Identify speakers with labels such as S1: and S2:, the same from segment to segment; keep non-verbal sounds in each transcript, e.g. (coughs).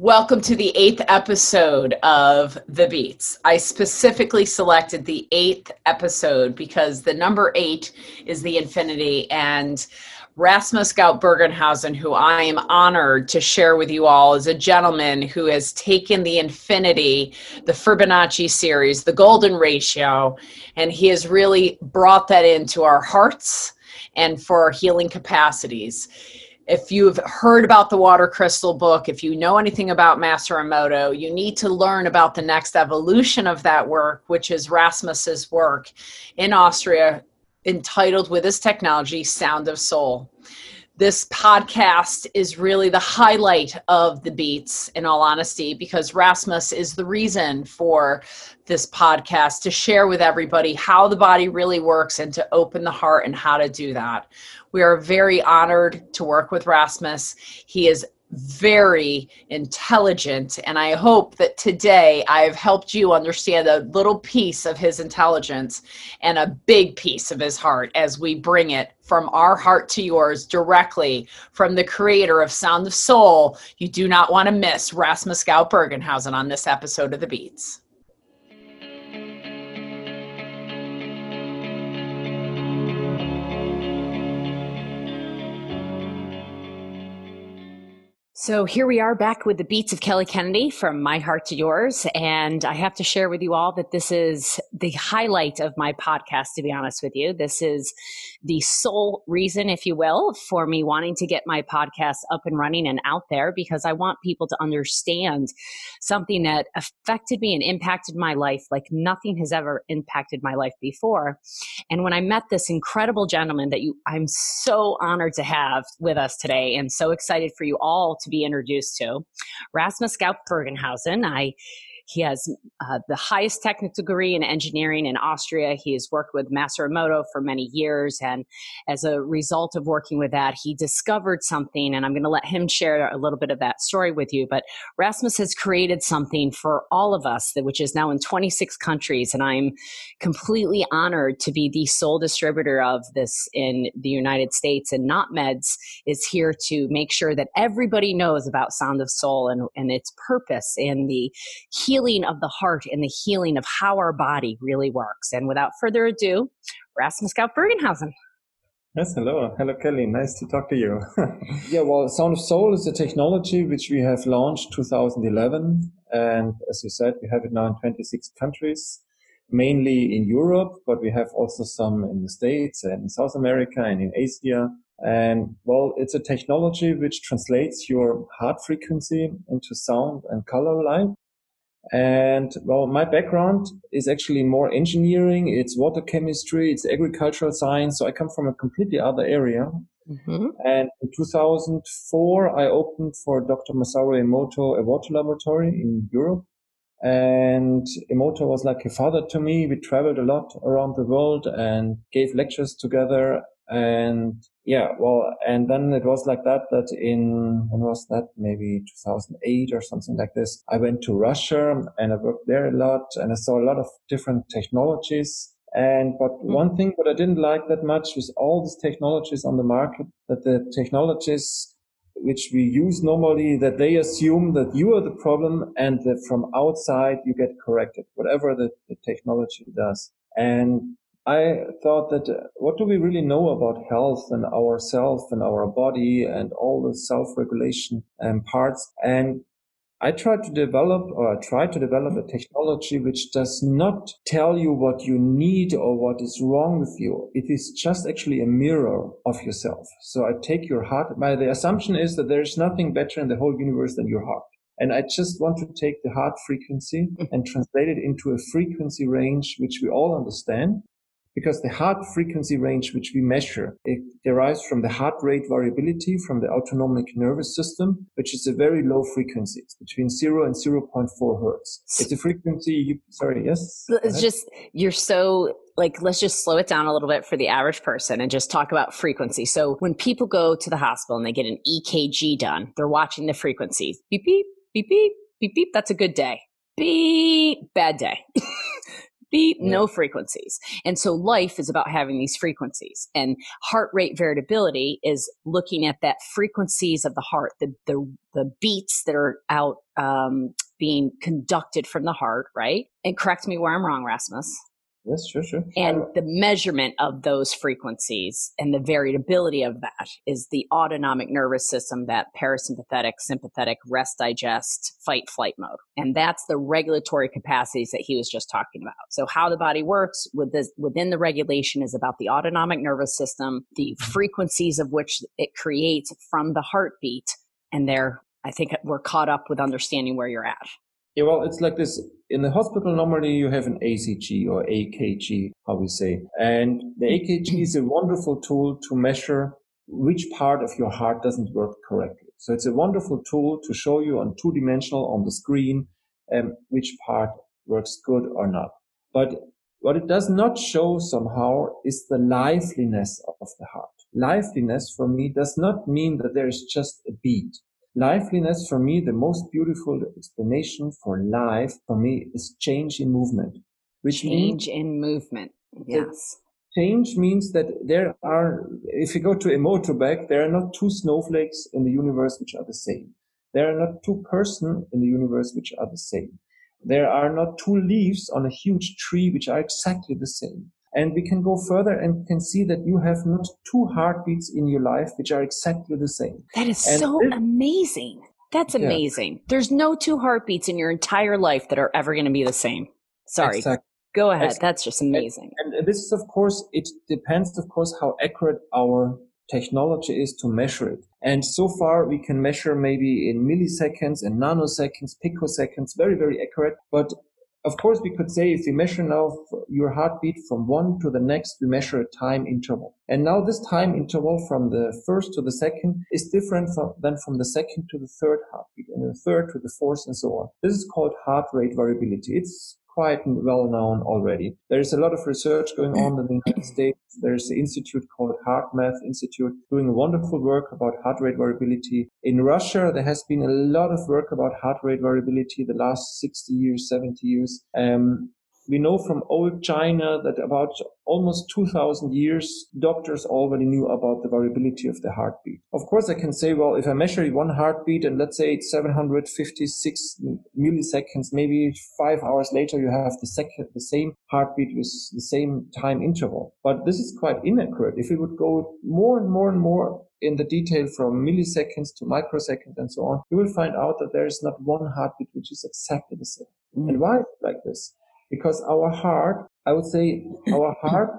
S1: Welcome to the eighth episode of The Beats. I specifically selected the eighth episode because the number eight is the infinity, and Rasmus Gaupp Bergenhausen, who I am honored to share with you all, is a gentleman who has taken the infinity, the Fibonacci series, the golden ratio, and he has really brought that into our hearts and for our healing capacities if you've heard about the water crystal book, if you know anything about Masaru Emoto, you need to learn about the next evolution of that work, which is Rasmus's work in Austria entitled with his technology Sound of Soul. This podcast is really the highlight of the beats, in all honesty, because Rasmus is the reason for this podcast to share with everybody how the body really works and to open the heart and how to do that. We are very honored to work with Rasmus. He is very intelligent, and I hope that today I've helped you understand a little piece of his intelligence and a big piece of his heart as we bring it from our heart to yours directly from the creator of Sound of Soul. You do not want to miss Rasmus Gaupp Bergenhausen on this episode of The Beats. So here we are back with the beats of Kelly Kennedy from My Heart to Yours. And I have to share with you all that this is the highlight of my podcast, to be honest with you. This is the sole reason, if you will, for me wanting to get my podcast up and running and out there because I want people to understand something that affected me and impacted my life like nothing has ever impacted my life before. And when I met this incredible gentleman that you, I'm so honored to have with us today and so excited for you all to be introduced to. Rasmus Gaupp Bergenhausen. I he has uh, the highest technical degree in engineering in Austria. He has worked with Masaru Emoto for many years. And as a result of working with that, he discovered something. And I'm going to let him share a little bit of that story with you. But Rasmus has created something for all of us, which is now in 26 countries. And I'm completely honored to be the sole distributor of this in the United States. And Not Meds is here to make sure that everybody knows about Sound of Soul and, and its purpose and the healing healing of the heart and the healing of how our body really works. And without further ado, Rasmus Gaupp Bergenhausen.
S2: Yes, hello. Hello, Kelly. Nice to talk to you. (laughs) yeah, well, Sound of Soul is a technology which we have launched 2011. And as you said, we have it now in 26 countries, mainly in Europe, but we have also some in the States and in South America and in Asia. And well, it's a technology which translates your heart frequency into sound and color light. And well, my background is actually more engineering. It's water chemistry. It's agricultural science. So I come from a completely other area. Mm-hmm. And in 2004, I opened for Dr. Masaru Emoto a water laboratory in Europe. And Emoto was like a father to me. We traveled a lot around the world and gave lectures together. And yeah, well, and then it was like that, that in, when was that? Maybe 2008 or something like this. I went to Russia and I worked there a lot and I saw a lot of different technologies. And, but mm-hmm. one thing what I didn't like that much was all these technologies on the market, that the technologies which we use normally, that they assume that you are the problem and that from outside you get corrected, whatever the, the technology does. And I thought that uh, what do we really know about health and ourself and our body and all the self-regulation and parts? And I tried to develop or I tried to develop a technology which does not tell you what you need or what is wrong with you. It is just actually a mirror of yourself. So I take your heart. My, the assumption is that there is nothing better in the whole universe than your heart. And I just want to take the heart frequency (laughs) and translate it into a frequency range which we all understand because the heart frequency range which we measure it derives from the heart rate variability from the autonomic nervous system which is a very low frequency. It's between 0 and 0.4 hertz. It's a frequency you sorry yes?
S1: It's just you're so like let's just slow it down a little bit for the average person and just talk about frequency. So when people go to the hospital and they get an ekg done they're watching the frequencies. Beep beep beep beep beep beep that's a good day. Beep bad day (laughs) yeah. no frequencies. And so life is about having these frequencies. And heart rate variability is looking at that frequencies of the heart, the the, the beats that are out um, being conducted from the heart, right? And correct me where I'm wrong, Rasmus.
S2: Yes, sure, sure.
S1: And the measurement of those frequencies and the variability of that is the autonomic nervous system, that parasympathetic, sympathetic, rest, digest, fight, flight mode. And that's the regulatory capacities that he was just talking about. So how the body works with this, within the regulation is about the autonomic nervous system, the mm-hmm. frequencies of which it creates from the heartbeat. And there, I think we're caught up with understanding where you're at.
S2: Yeah, well, it's like this. In the hospital, normally you have an ACG or AKG, how we say. And the AKG (clears throat) is a wonderful tool to measure which part of your heart doesn't work correctly. So it's a wonderful tool to show you on two dimensional on the screen um, which part works good or not. But what it does not show somehow is the liveliness of the heart. Liveliness for me does not mean that there is just a beat. Liveliness for me, the most beautiful explanation for life for me is change in movement.
S1: Which change in movement. Yes.
S2: Change means that there are, if you go to a motorbike, there are not two snowflakes in the universe which are the same. There are not two persons in the universe which are the same. There are not two leaves on a huge tree which are exactly the same. And we can go further and can see that you have not two heartbeats in your life which are exactly the same.
S1: That is and so this, amazing. That's amazing. Yeah. There's no two heartbeats in your entire life that are ever going to be the same. Sorry. Exactly. Go ahead. Exactly. That's just amazing.
S2: And, and this is, of course, it depends, of course, how accurate our technology is to measure it. And so far we can measure maybe in milliseconds and nanoseconds, picoseconds, very, very accurate. But of course, we could say if we measure now your heartbeat from one to the next, we measure a time interval. And now this time interval from the first to the second is different from, than from the second to the third heartbeat and the third to the fourth and so on. This is called heart rate variability. It's quite well known already. There is a lot of research going on in the United (clears throat) States. There's an institute called HeartMath Institute doing wonderful work about heart rate variability. In Russia, there has been a lot of work about heart rate variability the last 60 years, 70 years. Um, we know from old China that about almost 2000 years, doctors already knew about the variability of the heartbeat. Of course, I can say, well, if I measure one heartbeat and let's say it's 756 milliseconds, maybe five hours later, you have the second, the same heartbeat with the same time interval. But this is quite inaccurate. If we would go more and more and more in the detail from milliseconds to microseconds and so on, you will find out that there is not one heartbeat which is exactly the same. Mm. And why like this? Because our heart, I would say our (coughs) heart,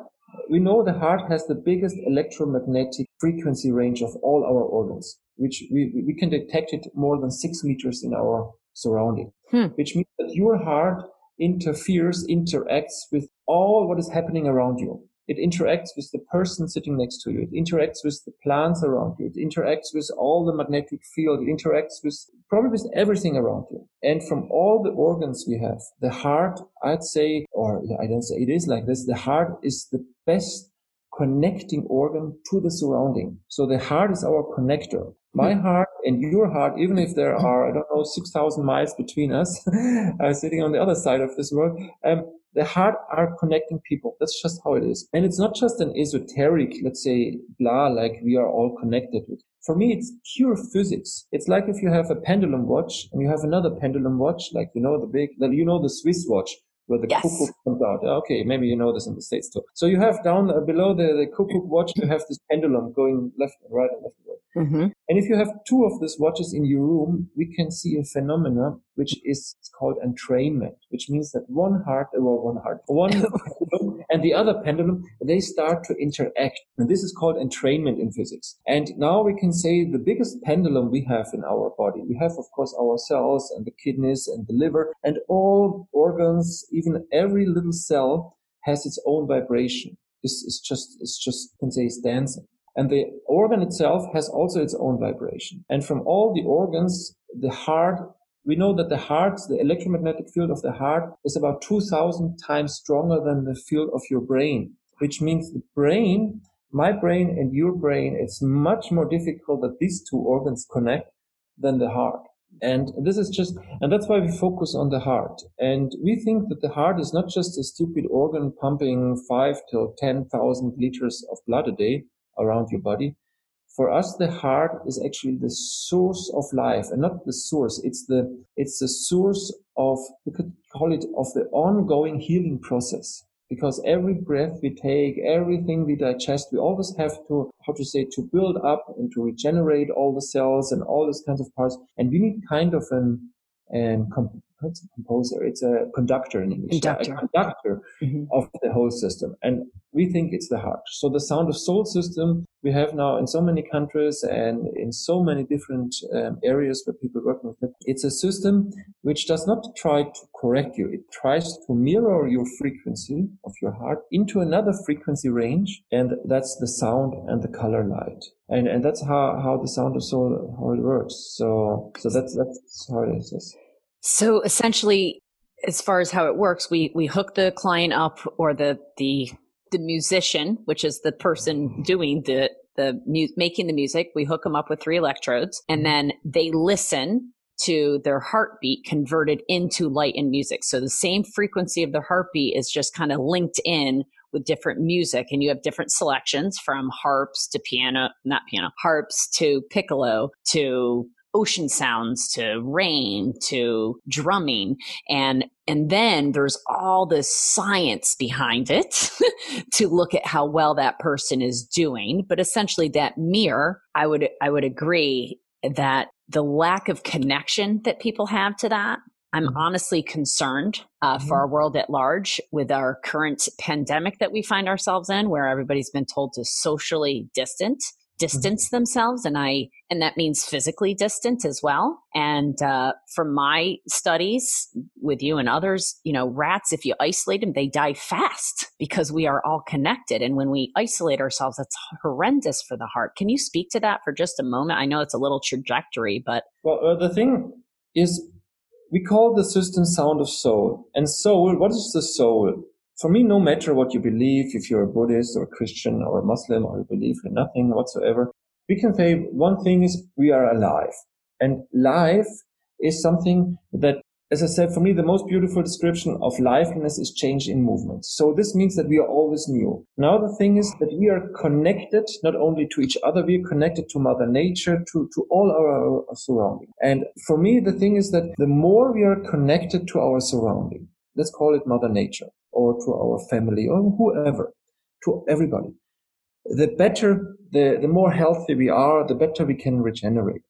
S2: we know the heart has the biggest electromagnetic frequency range of all our organs, which we, we can detect it more than six meters in our surrounding, hmm. which means that your heart interferes, interacts with all what is happening around you. It interacts with the person sitting next to you. It interacts with the plants around you. It interacts with all the magnetic field. It interacts with probably with everything around you. And from all the organs we have, the heart, I'd say, or I don't say it is like this, the heart is the best connecting organ to the surrounding. So the heart is our connector. My hmm. heart and your heart, even if there are, I don't know, 6,000 miles between us, (laughs) uh, sitting on the other side of this world, um, the heart are connecting people. That's just how it is. And it's not just an esoteric, let's say, blah, like we are all connected with. For me, it's pure physics. It's like if you have a pendulum watch and you have another pendulum watch, like, you know, the big, you know, the Swiss watch where the yes. cuckoo comes out. Okay, maybe you know this in the States too. So you have down uh, below the, the cuckoo watch, you have this pendulum going left and right and left and right. Mm-hmm. And if you have two of these watches in your room, we can see a phenomena which is called entrainment, which means that one heart, well, one heart, one (laughs) pendulum and the other pendulum, they start to interact. And this is called entrainment in physics. And now we can say the biggest pendulum we have in our body. We have, of course, our cells and the kidneys and the liver and all organs, even every little cell has its own vibration. This is just, it's just, you can say it's dancing. And the organ itself has also its own vibration. And from all the organs, the heart, we know that the heart, the electromagnetic field of the heart is about 2000 times stronger than the field of your brain, which means the brain, my brain and your brain, it's much more difficult that these two organs connect than the heart. And this is just, and that's why we focus on the heart. And we think that the heart is not just a stupid organ pumping five to 10,000 liters of blood a day around your body. For us, the heart is actually the source of life and not the source. It's the, it's the source of, we could call it of the ongoing healing process because every breath we take, everything we digest, we always have to, how to say, to build up and to regenerate all the cells and all these kinds of parts. And we need kind of an, an what's a composer? It's a conductor in English.
S1: Conductor.
S2: A conductor mm-hmm. of the whole system. And we think it's the heart. So the sound of soul system we have now in so many countries and in so many different um, areas where people work with it. It's a system which does not try to correct you. It tries to mirror your frequency of your heart into another frequency range. And that's the sound and the color light. And, and that's how, how the sound of soul, how it works. So, so that's, that's how it is.
S1: So essentially, as far as how it works, we we hook the client up or the the the musician, which is the person doing the the mu- making the music. We hook them up with three electrodes, and then they listen to their heartbeat converted into light and music. So the same frequency of the heartbeat is just kind of linked in with different music and you have different selections from harps to piano, not piano, harps to piccolo to ocean sounds to rain to drumming and and then there's all this science behind it (laughs) to look at how well that person is doing but essentially that mirror i would i would agree that the lack of connection that people have to that i'm mm-hmm. honestly concerned uh, mm-hmm. for our world at large with our current pandemic that we find ourselves in where everybody's been told to socially distance distance mm-hmm. themselves and i and that means physically distant as well. And uh, from my studies with you and others you know rats if you isolate them they die fast because we are all connected. And when we isolate ourselves that's horrendous for the heart. Can you speak to that for just a moment? I know it's a little trajectory but
S2: well uh, the thing is we call the system sound of soul. And soul what is the soul for me, no matter what you believe, if you're a Buddhist or a Christian or a Muslim or you believe in nothing whatsoever, we can say one thing is we are alive. And life is something that, as I said, for me, the most beautiful description of liveliness is change in movement. So this means that we are always new. Now the thing is that we are connected not only to each other, we are connected to Mother Nature, to, to all our, our surrounding. And for me, the thing is that the more we are connected to our surrounding, let's call it Mother Nature, or to our family or whoever, to everybody. The better, the, the more healthy we are, the better we can regenerate.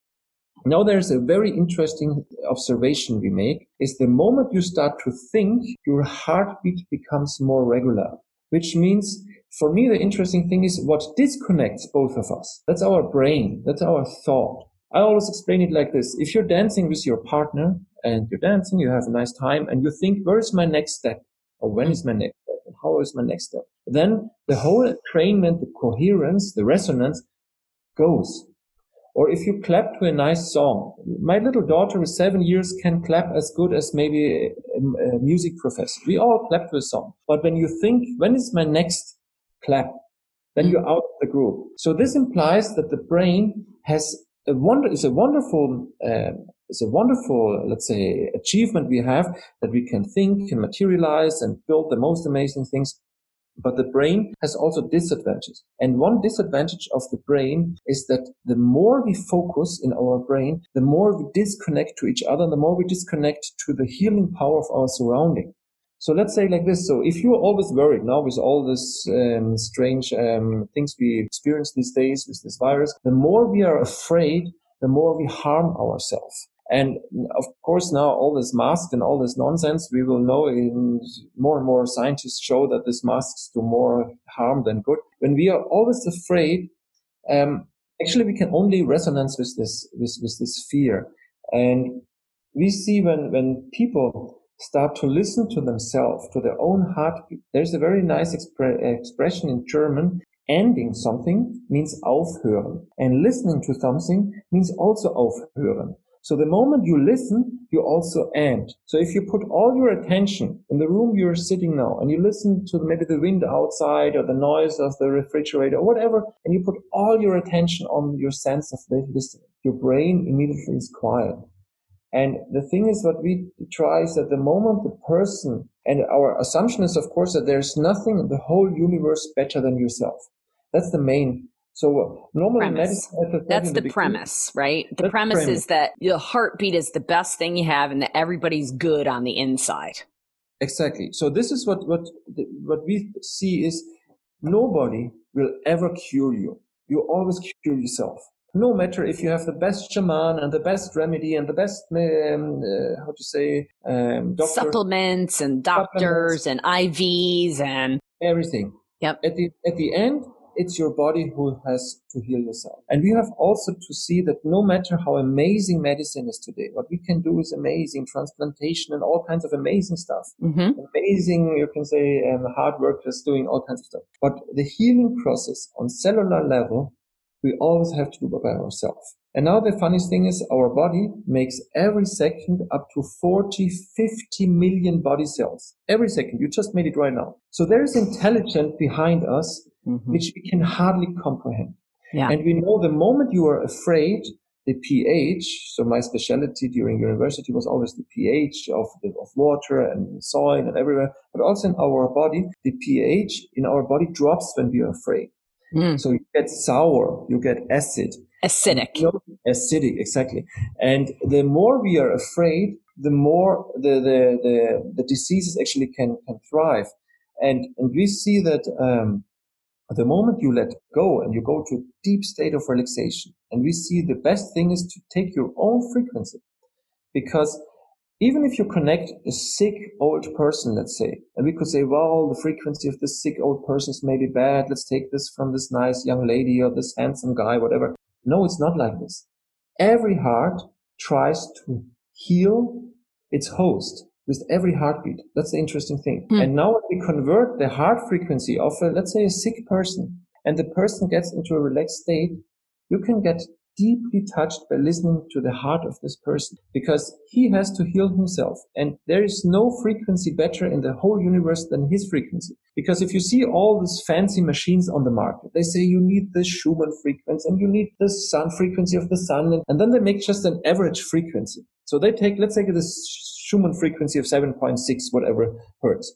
S2: Now there's a very interesting observation we make is the moment you start to think, your heartbeat becomes more regular, which means for me, the interesting thing is what disconnects both of us. That's our brain. That's our thought. I always explain it like this. If you're dancing with your partner and you're dancing, you have a nice time and you think, where is my next step? Or when is my next step and how is my next step. Then the whole entrainment, the coherence, the resonance goes. Or if you clap to a nice song, my little daughter with seven years can clap as good as maybe a, a music professor. We all clap to a song. But when you think, when is my next clap? Then you're out of the group. So this implies that the brain has a wonder, is a wonderful uh, it's a wonderful, let's say, achievement we have that we can think, can materialize and build the most amazing things. But the brain has also disadvantages. And one disadvantage of the brain is that the more we focus in our brain, the more we disconnect to each other, the more we disconnect to the healing power of our surrounding. So let's say like this. So if you're always worried now with all this um, strange um, things we experience these days with this virus, the more we are afraid, the more we harm ourselves. And of course, now all this mask and all this nonsense, we will know in more and more scientists show that these masks do more harm than good. When we are always afraid, um, actually we can only resonance with this, with, with this fear. And we see when, when people start to listen to themselves, to their own heartbeat, there's a very nice expre- expression in German. Ending something means aufhören and listening to something means also aufhören. So the moment you listen, you also end. So if you put all your attention in the room you're sitting now and you listen to maybe the wind outside or the noise of the refrigerator or whatever, and you put all your attention on your sense of listening, your brain immediately is quiet. And the thing is, what we try is at the moment the person, and our assumption is, of course, that there's nothing in the whole universe better than yourself. That's the main. So normally
S3: premise. That's the, the premise, right? The premise, premise is that your heartbeat is the best thing you have, and that everybody's good on the inside.
S2: Exactly. So this is what what what we see is nobody will ever cure you. You always cure yourself no matter if you have the best shaman and the best remedy and the best um, uh, how to say um,
S3: doctor, supplements and doctors supplements, and IVs and
S2: everything.
S3: Yep.
S2: At the at the end, it's your body who has to heal yourself. And we have also to see that no matter how amazing medicine is today, what we can do is amazing transplantation and all kinds of amazing stuff.
S3: Mm-hmm.
S2: Amazing, you can say, um, hard workers doing all kinds of stuff. But the healing process on cellular level we always have to do by ourselves. And now the funniest thing is our body makes every second up to 40, 50 million body cells. Every second. You just made it right now. So there is intelligence behind us, mm-hmm. which we can hardly comprehend.
S3: Yeah.
S2: And we know the moment you are afraid, the pH, so my specialty during university was always the pH of, the, of water and soil and everywhere, but also in our body, the pH in our body drops when we are afraid.
S3: Mm.
S2: So you get sour, you get acid.
S3: Acidic.
S2: You know, acidic, exactly. And the more we are afraid, the more the, the, the, the diseases actually can, can thrive. And, and we see that, um, the moment you let go and you go to a deep state of relaxation, and we see the best thing is to take your own frequency because even if you connect a sick old person, let's say, and we could say, well, the frequency of this sick old person is maybe bad. Let's take this from this nice young lady or this handsome guy, whatever. No, it's not like this. Every heart tries to heal its host with every heartbeat. That's the interesting thing. Hmm. And now when we convert the heart frequency of, a, let's say, a sick person, and the person gets into a relaxed state, you can get deeply touched by listening to the heart of this person because he has to heal himself. And there is no frequency better in the whole universe than his frequency. Because if you see all these fancy machines on the market, they say you need the Schumann frequency and you need the sun frequency of the sun. And then they make just an average frequency. So they take, let's take this Schumann frequency of 7.6 whatever hertz.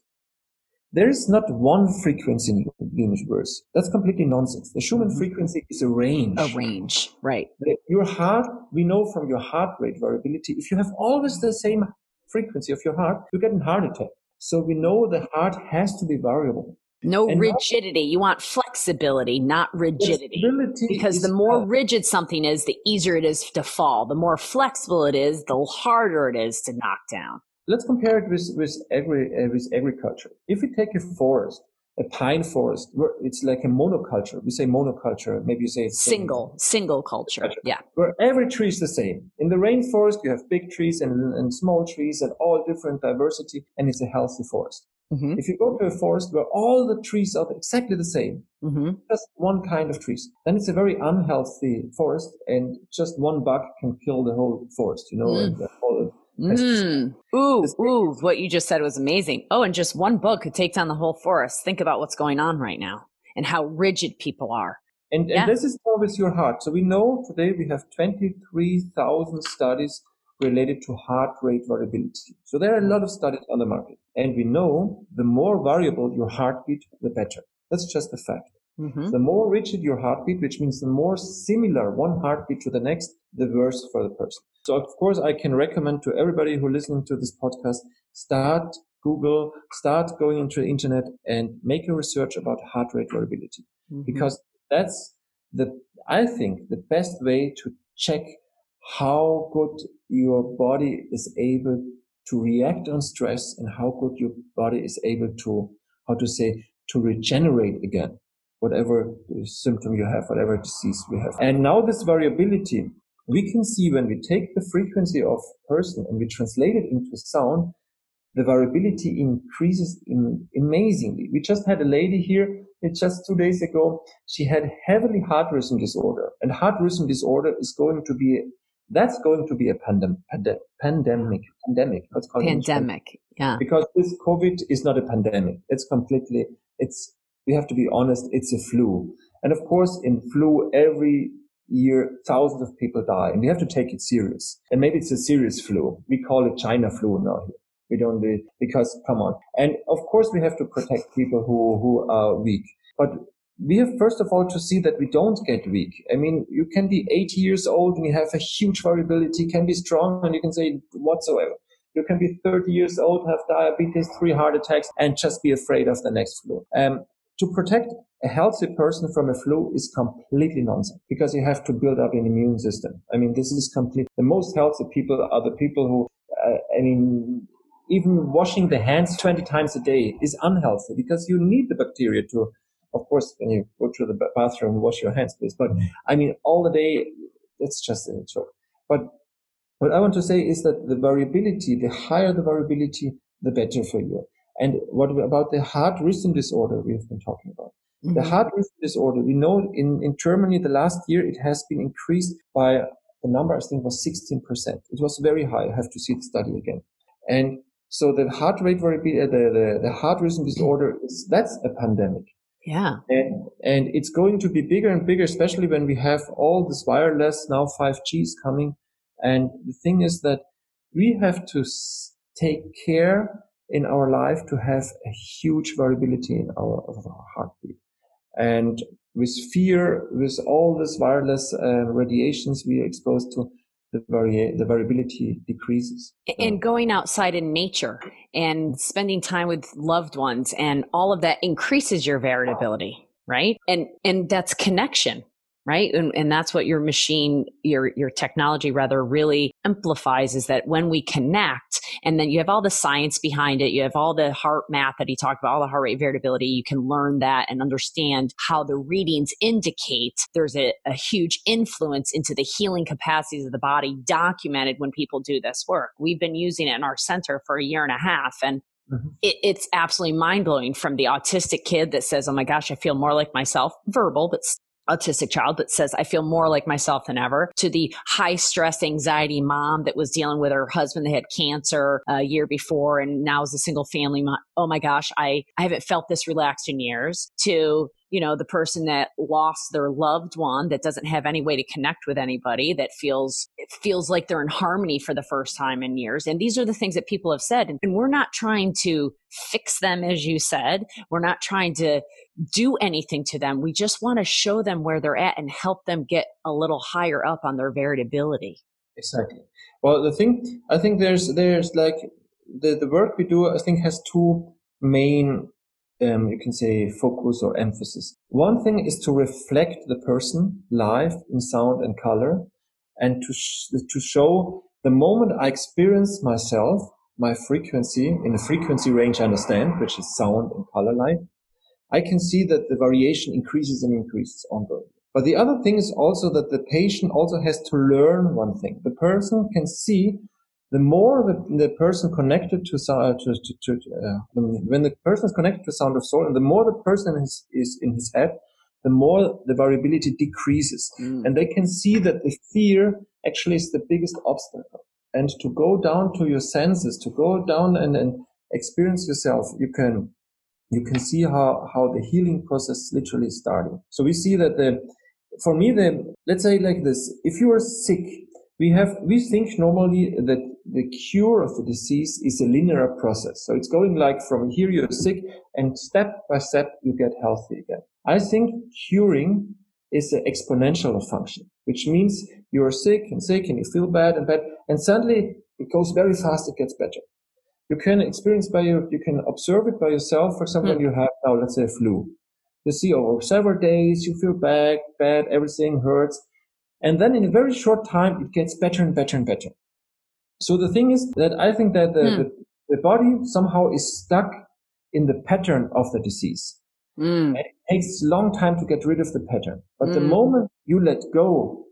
S2: There is not one frequency in the universe. That's completely nonsense. The Schumann mm-hmm. frequency is a range.
S3: A range, right.
S2: Your heart, we know from your heart rate variability, if you have always the same frequency of your heart, you get a heart attack. So we know the heart has to be variable.
S3: No and rigidity. you want flexibility, not rigidity. Because the more rigid something is, the easier it is to fall. The more flexible it is, the harder it is to knock down
S2: let's compare it with with agri uh, with agriculture. If we take a forest, a pine forest, where it's like a monoculture. We say monoculture. Maybe you say
S3: single, single culture. culture. Yeah.
S2: Where every tree is the same. In the rainforest, you have big trees and, and small trees and all different diversity, and it's a healthy forest.
S3: Mm-hmm.
S2: If you go to a forest where all the trees are exactly the same,
S3: mm-hmm.
S2: just one kind of trees, then it's a very unhealthy forest, and just one bug can kill the whole forest. You know, mm. and the whole
S3: Mm. Ooh, ooh, what you just said was amazing. Oh, and just one bug could take down the whole forest. Think about what's going on right now and how rigid people are.
S2: And, yeah. and this is always your heart. So we know today we have 23,000 studies related to heart rate variability. So there are a lot of studies on the market. And we know the more variable your heartbeat, the better. That's just a fact.
S3: Mm-hmm.
S2: The more rigid your heartbeat, which means the more similar one heartbeat to the next, the worse for the person. So of course, I can recommend to everybody who listening to this podcast, start Google, start going into the internet and make a research about heart rate variability mm-hmm. because that's the, I think the best way to check how good your body is able to react on stress and how good your body is able to, how to say, to regenerate again whatever symptom you have, whatever disease we have. And now this variability, we can see when we take the frequency of person and we translate it into sound, the variability increases in, amazingly. We just had a lady here, it's just two days ago, she had heavily heart rhythm disorder and heart rhythm disorder is going to be that's going to be a pandem- pande- pandemic. Pandemic. Let's call
S3: pandemic. It yeah.
S2: Because this COVID is not a pandemic. It's completely. It's we have to be honest, it's a flu. And of course, in flu, every year, thousands of people die and we have to take it serious. And maybe it's a serious flu. We call it China flu now here. We don't do it because come on. And of course we have to protect people who, who are weak. But we have first of all to see that we don't get weak. I mean, you can be 80 years old and you have a huge variability, can be strong and you can say whatsoever. You can be 30 years old, have diabetes, three heart attacks, and just be afraid of the next flu. Um, to protect a healthy person from a flu is completely nonsense because you have to build up an immune system. I mean, this is complete. The most healthy people are the people who, uh, I mean, even washing the hands 20 times a day is unhealthy because you need the bacteria to, of course, when you go to the bathroom, wash your hands, please. But I mean, all the day, it's just a joke. But what I want to say is that the variability, the higher the variability, the better for you. And what about the heart rhythm disorder we have been talking about? Mm-hmm. The heart rhythm disorder, we know in, in Germany the last year it has been increased by the number I think was 16%. It was very high. I have to see the study again. And so the heart rate variability, the, the, the heart rhythm disorder is, that's a pandemic.
S1: Yeah.
S2: And, and it's going to be bigger and bigger, especially when we have all this wireless, now 5G is coming. And the thing is that we have to take care in our life to have a huge variability in our, our heartbeat. And with fear, with all this wireless uh, radiations we are exposed to, the, vari- the variability decreases.
S1: And going outside in nature and spending time with loved ones and all of that increases your variability, right? And and that's connection right and, and that's what your machine your your technology rather really amplifies is that when we connect and then you have all the science behind it you have all the HeartMath that he talked about all the heart rate variability you can learn that and understand how the readings indicate there's a, a huge influence into the healing capacities of the body documented when people do this work we've been using it in our center for a year and a half and Mm-hmm. It, it's absolutely mind blowing from the autistic kid that says, Oh my gosh, I feel more like myself, verbal, but autistic child, but says, I feel more like myself than ever, to the high stress anxiety mom that was dealing with her husband that had cancer a year before and now is a single family mom. Oh my gosh, I, I haven't felt this relaxed in years, to you know, the person that lost their loved one that doesn't have any way to connect with anybody that feels feels like they're in harmony for the first time in years. And these are the things that people have said. And we're not trying to fix them, as you said. We're not trying to do anything to them. We just want to show them where they're at and help them get a little higher up on their variability.
S2: Exactly. Well, the thing I think there's there's like the the work we do I think has two main um, you can say focus or emphasis. One thing is to reflect the person live in sound and color and to, sh- to show the moment I experience myself, my frequency in a frequency range I understand, which is sound and color light, I can see that the variation increases and increases ongoing. But the other thing is also that the patient also has to learn one thing. The person can see the more the, the person connected to, uh, to, to, to uh, when the person is connected to sound of soul and the more the person is, is in his head, the more the variability decreases. Mm. And they can see that the fear actually is the biggest obstacle. And to go down to your senses, to go down and, and experience yourself, you can, you can see how, how the healing process literally is starting. So we see that the, for me, the, let's say like this, if you are sick, we have, we think normally that the cure of the disease is a linear process. So it's going like from here you're sick and step by step you get healthy again. I think curing is an exponential function, which means you're sick and sick and you feel bad and bad and suddenly it goes very fast. It gets better. You can experience by you, you can observe it by yourself. For example, mm. you have now, let's say a flu, you see over several days, you feel bad, bad, everything hurts. And then in a very short time, it gets better and better and better. So the thing is that I think that the, mm. the, the, body somehow is stuck in the pattern of the disease. Mm. it takes a long time to get rid of the pattern. But mm. the hmm. moment you let go,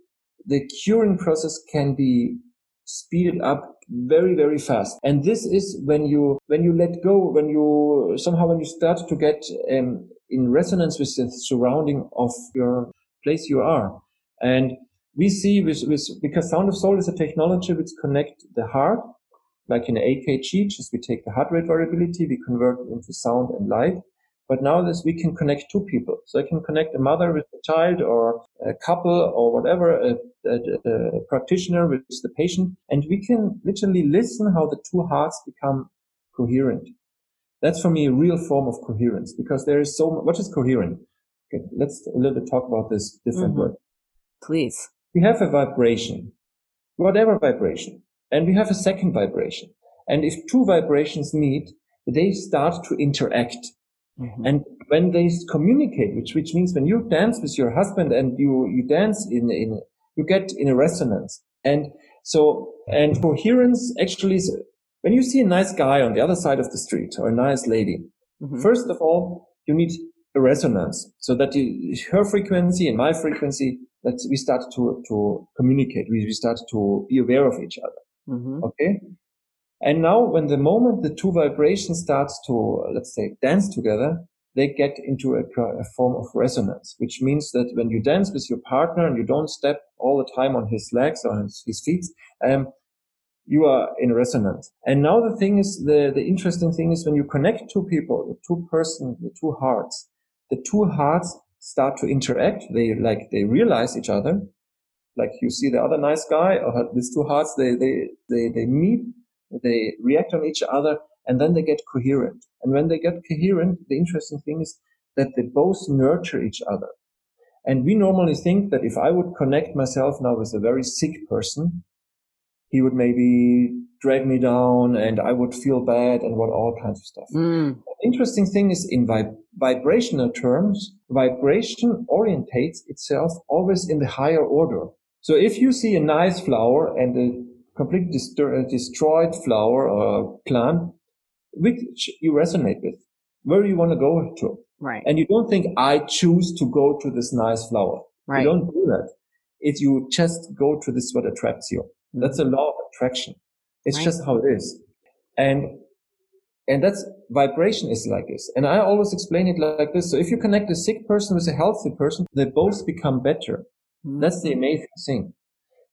S2: the curing process can be speeded up very, very fast. And this is when you, when you let go, when you somehow, when you start to get um, in resonance with the surrounding of your place you are. And we see with, with, because Sound of Soul is a technology which connect the heart, like in AKG, just we take the heart rate variability, we convert it into sound and light. But now this, we can connect two people. So I can connect a mother with a child or a couple or whatever, a, a, a practitioner with the patient. And we can literally listen how the two hearts become coherent. That's for me a real form of coherence because there is so much. What is coherent? Okay, let's a little bit talk about this different mm-hmm. word.
S3: Please.
S2: We have a vibration, whatever vibration, and we have a second vibration. And if two vibrations meet, they start to interact. Mm-hmm. And when they communicate, which, which means when you dance with your husband and you, you dance in, in, you get in a resonance. And so, and coherence actually is when you see a nice guy on the other side of the street or a nice lady, mm-hmm. first of all, you need a resonance so that you, her frequency and my frequency, that we start to, to communicate. We, we start to be aware of each other. Mm-hmm. Okay. And now when the moment the two vibrations starts to, let's say, dance together, they get into a, a, form of resonance, which means that when you dance with your partner and you don't step all the time on his legs or his, his feet, um, you are in resonance. And now the thing is, the, the interesting thing is when you connect two people, the two person, the two hearts, the two hearts start to interact. They like, they realize each other. Like you see the other nice guy or these two hearts, they, they, they, they meet, they react on each other and then they get coherent. And when they get coherent, the interesting thing is that they both nurture each other. And we normally think that if I would connect myself now with a very sick person, he would maybe drag me down and I would feel bad and what all kinds of stuff. Mm. Interesting thing is in vib- vibrational terms, vibration orientates itself always in the higher order. So if you see a nice flower and a completely uh, destroyed flower or plant, which you resonate with, where you want to go to.
S3: Right.
S2: And you don't think I choose to go to this nice flower. Right. You don't do that. It's you just go to this what attracts you. That's a law of attraction. It's right. just how it is. And, and that's vibration is like this. And I always explain it like this. So if you connect a sick person with a healthy person, they both become better. Mm-hmm. That's the amazing thing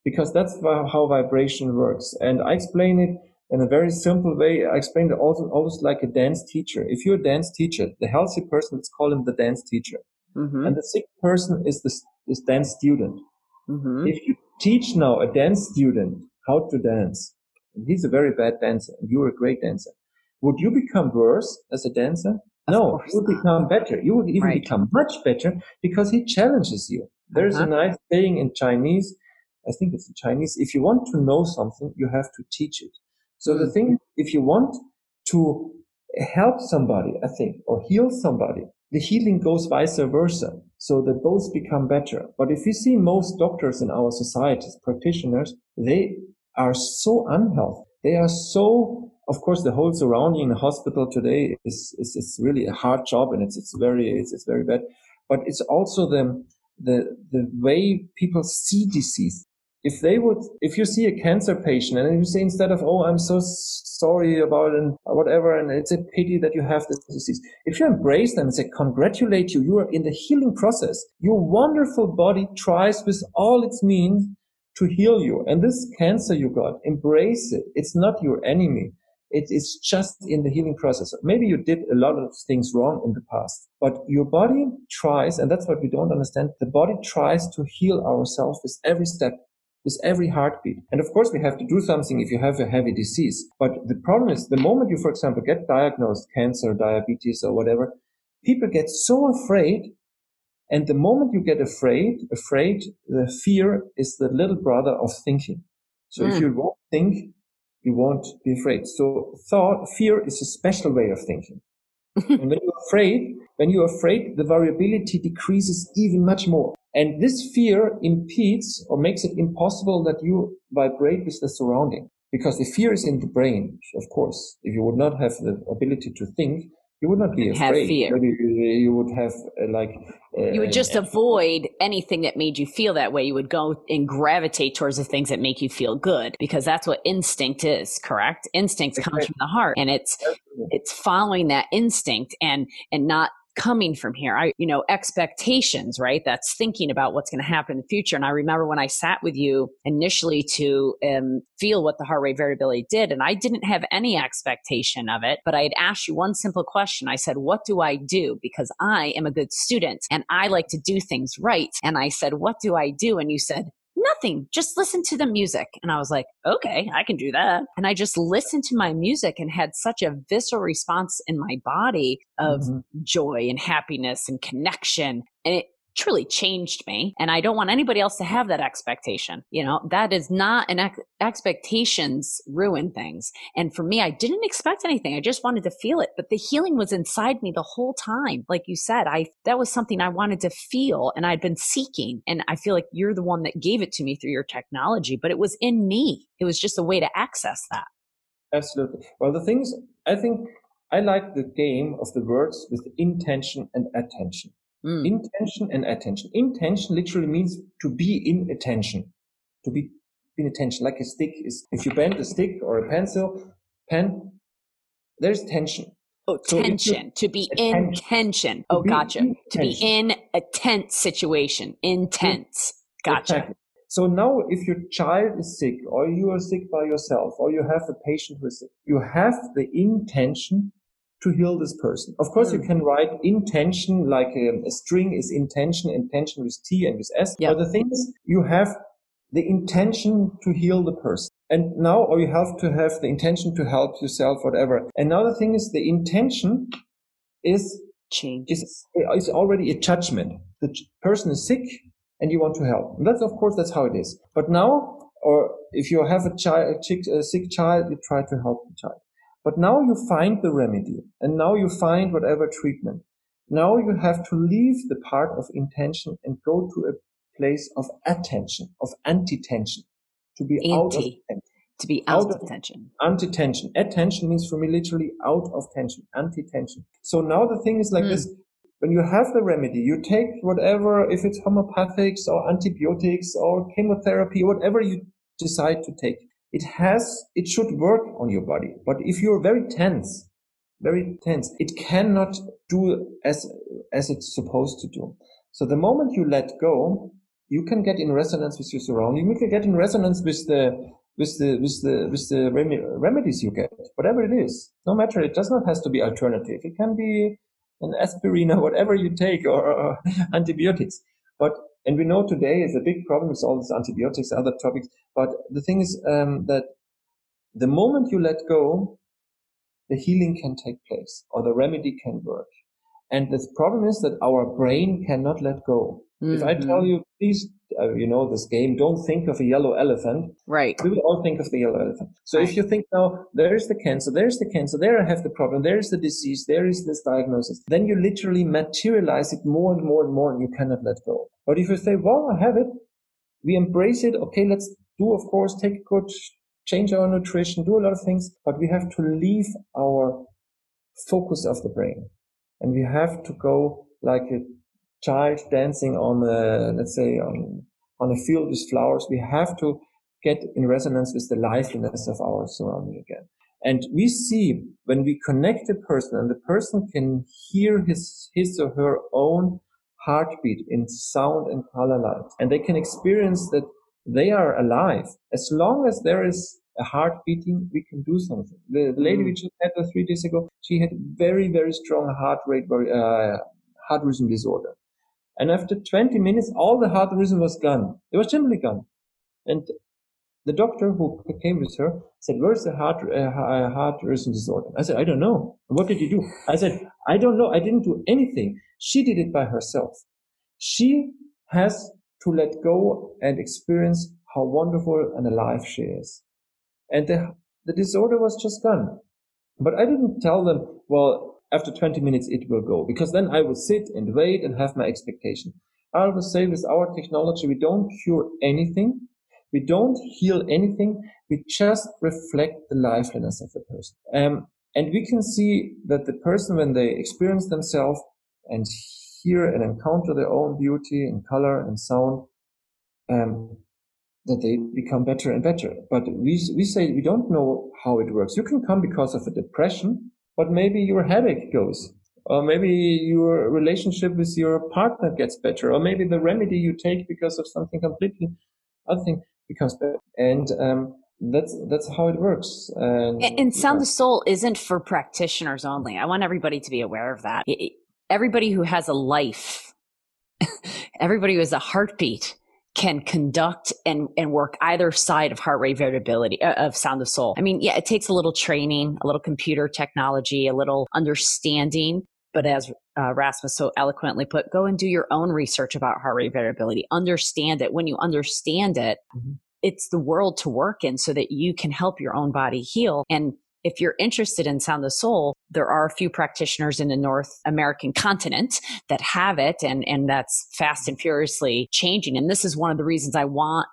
S2: because that's how vibration works. And I explain it in a very simple way. I explain it also almost like a dance teacher. If you're a dance teacher, the healthy person, let's call him the dance teacher. Mm-hmm. And the sick person is the, this dance student. Mm-hmm. If you teach now a dance student how to dance, and he's a very bad dancer, and you're a great dancer, would you become worse as a dancer? Of no, you would become better. You would even right. become much better because he challenges you. There's uh-huh. a nice saying in Chinese. I think it's in Chinese. If you want to know something, you have to teach it. So mm-hmm. the thing, if you want to help somebody, I think, or heal somebody, the healing goes vice versa. So that both become better. But if you see most doctors in our societies, practitioners, they are so unhealthy. They are so, of course, the whole surrounding in the hospital today is, is, is really a hard job and it's, it's very, it's, it's very bad. But it's also the, the, the way people see disease if they would, if you see a cancer patient and you say instead of, oh, I'm so sorry about and whatever, and it's a pity that you have this disease. If you embrace them and say, congratulate you, you are in the healing process. Your wonderful body tries with all its means to heal you. And this cancer you got, embrace it. It's not your enemy. It is just in the healing process. Maybe you did a lot of things wrong in the past, but your body tries, and that's what we don't understand. The body tries to heal ourselves with every step with every heartbeat. And of course, we have to do something if you have a heavy disease. But the problem is the moment you, for example, get diagnosed cancer, diabetes, or whatever, people get so afraid. And the moment you get afraid, afraid, the fear is the little brother of thinking. So mm. if hmm. you won't think, you won't be afraid. So thought, fear is a special way of thinking. (laughs) and when you're afraid, when you're afraid, the variability decreases even much more. And this fear impedes or makes it impossible that you vibrate with the surrounding because the fear is in the brain. Of course, if you would not have the ability to think, you would not be
S3: afraid. Have fear.
S2: Maybe you would have uh, like
S3: uh, you would just uh, avoid anything that made you feel that way. You would go and gravitate towards the things that make you feel good because that's what instinct is. Correct? Instinct comes from the heart, and it's it's following that instinct and and not
S1: coming from here? I, you know, expectations, right? That's thinking about what's going to happen in the future. And I remember when I sat with you initially to um, feel what the heart rate variability did, and I didn't have any expectation of it, but I had asked you one simple question. I said, What do I do? Because I am a good student and I like to do things right. And I said, What do I do? And you said, nothing. Just listen to the music. And I was like, okay, I can do that. And I just listened to my music and had such a visceral response in my body of mm-hmm. joy and happiness and connection. And it truly changed me. And I don't want anybody else to have that expectation. You know, that is not an ex- expectations ruin things. And for me, I didn't expect anything. I just wanted to feel it, but the healing was inside me the whole time. Like you said, I, that was something I wanted to feel and I'd been seeking. And I feel like you're the one that gave it to me through your technology, but it was in me. It was just a way to access that.
S2: Absolutely. Well, the things I think I like the game of the words with intention and attention. Mm. Intention and attention. Intention literally means to be in attention, to be in attention. Like a stick is, if you bend a stick or a pencil, pen, there's tension.
S1: Oh, so tension. To be attention. in tension. Oh, gotcha. To be in a tense situation. Intense. Gotcha. Exactly.
S2: So now if your child is sick or you are sick by yourself or you have a patient who is sick, you have the intention to heal this person. Of course, mm. you can write intention like a, um, a, string is intention, intention with T and with S. But the thing is, you have the intention to heal the person. And now, or you have to have the intention to help yourself, whatever. And now the thing is, the intention is
S1: change
S2: is, is already a judgment. The person is sick and you want to help. And that's, of course, that's how it is. But now, or if you have a child, a sick child, you try to help the child. But now you find the remedy and now you find whatever treatment. Now you have to leave the part of intention and go to a place of attention, of anti-tension, to be Anti, out of tension.
S1: To be out, out of, tension.
S2: Anti-tension. Attention means for me literally out of tension, anti-tension. So now the thing is like mm. this. When you have the remedy, you take whatever, if it's homeopathics or antibiotics or chemotherapy, whatever you decide to take it has, it should work on your body. But if you're very tense, very tense, it cannot do as, as it's supposed to do. So the moment you let go, you can get in resonance with your surrounding. You can get in resonance with the, with the, with the, with the rem- remedies you get, whatever it is. No matter, it does not has to be alternative. It can be an aspirin or whatever you take or, or (laughs) antibiotics. But and we know today is a big problem with all these antibiotics, other topics. But the thing is um, that the moment you let go, the healing can take place or the remedy can work. And the problem is that our brain cannot let go. Mm-hmm. If I mm-hmm. tell you, please, uh, you know, this game, don't think of a yellow elephant.
S1: Right.
S2: We will all think of the yellow elephant. So right. if you think now, there's the cancer, there's the cancer, there I have the problem, there's the disease, there is this diagnosis, then you literally materialize it more and more and more and you cannot let go. But if you say, well, I have it, we embrace it. Okay, let's do, of course, take a good, change our nutrition, do a lot of things, but we have to leave our focus of the brain and we have to go like a child dancing on a, let's say on, on a field with flowers. We have to get in resonance with the liveliness of our surrounding again. And we see when we connect a person and the person can hear his, his or her own heartbeat in sound and color light and they can experience that they are alive. As long as there is a heart beating, we can do something. The, the lady mm. we just had three days ago, she had very, very strong heart rate, uh, heart rhythm disorder. And after 20 minutes, all the heart rhythm was gone. It was simply gone. And the doctor who came with her said, where's the heart, uh, heart rhythm disorder? I said, I don't know. What did you do? I said, I don't know. I didn't do anything. She did it by herself. She has to let go and experience how wonderful and alive she is. And the, the disorder was just gone. But I didn't tell them, well, after 20 minutes it will go, because then I will sit and wait and have my expectation. I will say with our technology, we don't cure anything. We don't heal anything. We just reflect the liveliness of the person. Um, and we can see that the person, when they experience themselves and hear and encounter their own beauty and color and sound, um, that they become better and better. But we, we say we don't know how it works. You can come because of a depression, but maybe your headache goes or maybe your relationship with your partner gets better, or maybe the remedy you take because of something completely other thing becomes better. And um, that's that's how it works.
S1: And, and, Sound of Soul isn't for practitioners only. I want everybody to be aware of that. Everybody who has a life, (laughs) everybody who has a heartbeat can conduct and, and work either side of heart rate variability uh, of sound of soul. I mean, yeah, it takes a little training, a little computer technology, a little understanding. But as uh, Rasmus so eloquently put, go and do your own research about heart rate variability. Understand it. When you understand it, mm-hmm. it's the world to work in so that you can help your own body heal. And if you're interested in Sound of Soul, there are a few practitioners in the North American continent that have it and, and that's fast and furiously changing. And this is one of the reasons I want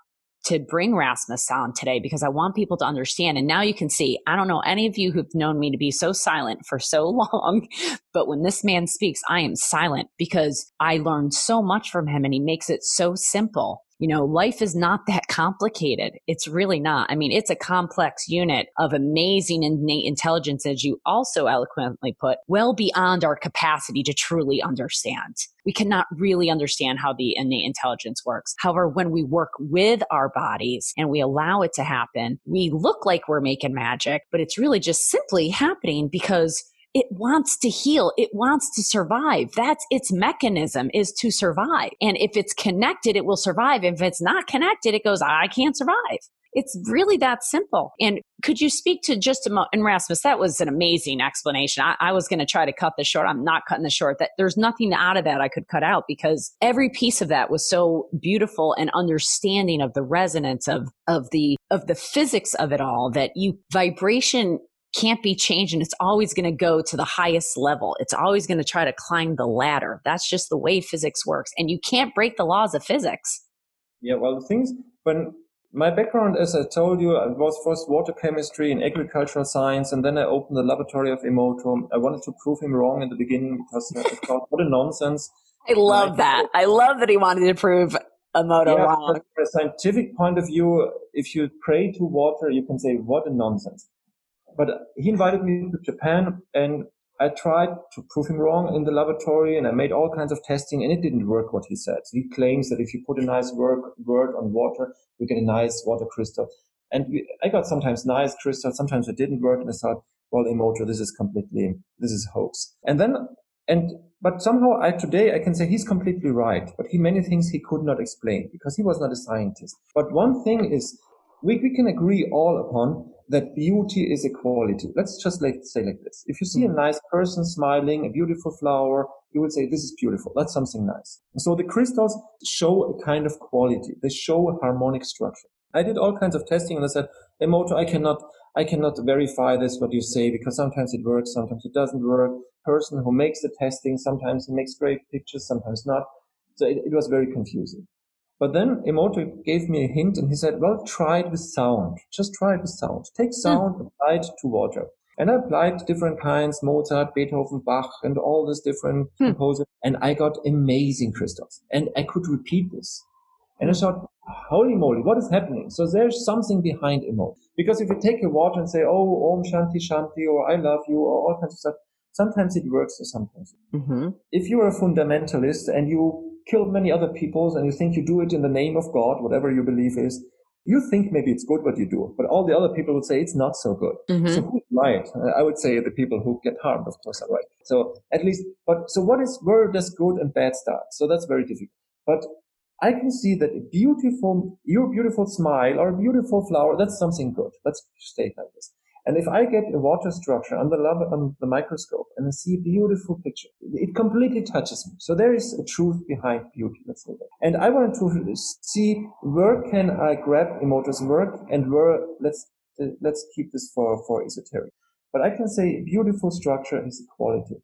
S1: to bring Rasmus on today because I want people to understand. And now you can see, I don't know any of you who've known me to be so silent for so (laughs) long, but when this man speaks, I am silent because I learned so much from him and he makes it so simple. You know, life is not that complicated. It's really not. I mean, it's a complex unit of amazing innate intelligence, as you also eloquently put, well beyond our capacity to truly understand. We cannot really understand how the innate intelligence works. However, when we work with our bodies and we allow it to happen, we look like we're making magic, but it's really just simply happening because it wants to heal. It wants to survive. That's its mechanism is to survive. And if it's connected, it will survive. If it's not connected, it goes, I can't survive. It's really that simple. And could you speak to just a moment? And Rasmus, that was an amazing explanation. I, I was going to try to cut this short. I'm not cutting this short. That there's nothing out of that I could cut out because every piece of that was so beautiful and understanding of the resonance of of the of the physics of it all. That you vibration can't be changed and it's always going to go to the highest level. It's always going to try to climb the ladder. That's just the way physics works. And you can't break the laws of physics.
S2: Yeah, well, the things, when my background, as I told you, I was first water chemistry and agricultural science, and then I opened the laboratory of Emoto. I wanted to prove him wrong in the beginning because I thought, what a nonsense.
S1: I love I that. I love that he wanted to prove Emoto yeah, wrong. From
S2: a scientific point of view, if you pray to water, you can say, what a nonsense but he invited me to Japan and I tried to prove him wrong in the laboratory and I made all kinds of testing and it didn't work what he said. So he claims that if you put a nice word, word on water, you get a nice water crystal. And we, I got sometimes nice crystals, sometimes it didn't work. And I thought, well, Emoto, this is completely, this is hoax. And then, and, but somehow I, today I can say he's completely right, but he, many things he could not explain because he was not a scientist. But one thing is we, we can agree all upon that beauty is a quality. Let's just like say like this. If you see a mm-hmm. nice person smiling, a beautiful flower, you would say, this is beautiful. That's something nice. so the crystals show a kind of quality. They show a harmonic structure. I did all kinds of testing and I said, Emoto, I cannot, I cannot verify this, what you say, because sometimes it works, sometimes it doesn't work. Person who makes the testing, sometimes he makes great pictures, sometimes not. So it, it was very confusing. But then Emoto gave me a hint and he said, well, try it with sound. Just try it with sound. Take hmm. sound, mm. apply it to water. And I applied different kinds, Mozart, Beethoven, Bach, and all these different mm. composers. And I got amazing crystals. And I could repeat this. And I hmm. thought, holy moly, what is happening? So there's something behind Emoto. Because if you take a water and say, oh, Om Shanti Shanti, or I love you, or all kinds of stuff, sometimes it works or sometimes. Mm-hmm. If you're a fundamentalist and you killed many other peoples and you think you do it in the name of God, whatever your belief is, you think maybe it's good what you do, but all the other people would say it's not so good. Mm-hmm. So who's right? I would say the people who get harmed, of course, are right. So at least, but so what is, where does good and bad start? So that's very difficult. But I can see that a beautiful, your beautiful smile or a beautiful flower, that's something good. Let's state like this. And if I get a water structure under the, the microscope and I see a beautiful picture, it completely touches me. So there is a truth behind beauty, let's say that. And I want to see where can I grab Emoto's work and where, let's, let's keep this for, for esoteric. But I can say beautiful structure is a quality.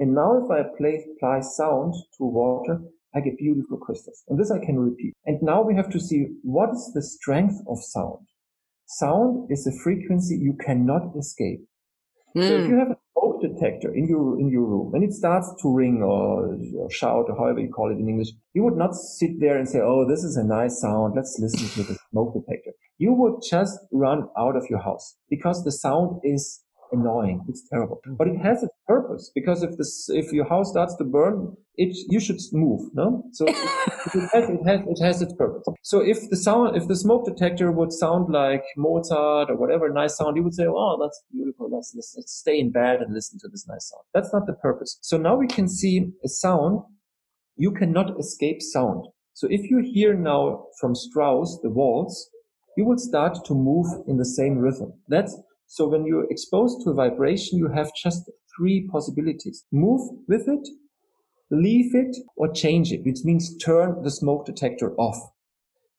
S2: And now if I apply, apply sound to water, I get beautiful crystals. And this I can repeat. And now we have to see what is the strength of sound. Sound is a frequency you cannot escape. Mm. So if you hmm. have a smoke detector in your in your room and it starts to ring or, or, shout or however you call it in English, you would not sit there and say, "Oh, this is a nice sound. Let's listen to the smoke detector." You would just run out of your house because the sound is annoying. It's terrible, mm-hmm. but it has its purpose because if this, if your house starts to burn, it, you should move, no? So it, (laughs) it, has, it has, it has its purpose. So if the sound, if the smoke detector would sound like Mozart or whatever nice sound, you would say, oh, that's beautiful. Let's, let's, let's stay in bed and listen to this nice sound. That's not the purpose. So now we can see a sound. You cannot escape sound. So if you hear now from Strauss the waltz, you will start to move in the same rhythm. That's so when you're exposed to a vibration, you have just three possibilities. Move with it, leave it, or change it, which means turn the smoke detector off.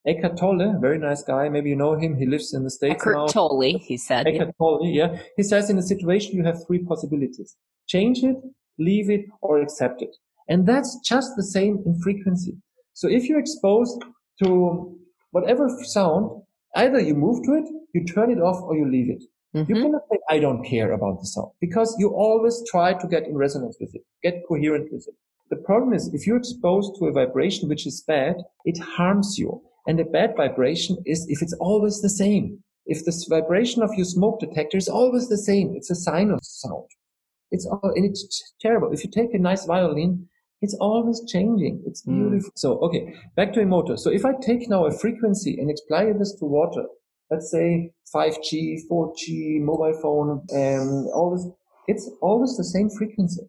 S2: Eckhart Tolle, very nice guy. Maybe you know him. He lives in the States
S1: Eckhart
S2: now.
S1: Tolle, he said.
S2: Eckhart Tolle, yeah. He says in a situation, you have three possibilities. Change it, leave it, or accept it. And that's just the same in frequency. So if you're exposed to whatever sound, either you move to it, you turn it off, or you leave it. Mm-hmm. You cannot say, I don't care about the sound because you always try to get in resonance with it, get coherent with it. The problem is if you're exposed to a vibration which is bad, it harms you. And a bad vibration is if it's always the same. If the vibration of your smoke detector is always the same, it's a sinus sound. It's all, and it's terrible. If you take a nice violin, it's always changing. It's mm. beautiful. Mm. So, okay, back to Emoto. So if I take now a frequency and apply this to water, let's say 5G, 4G, mobile phone, um, all this, it's always the same frequency.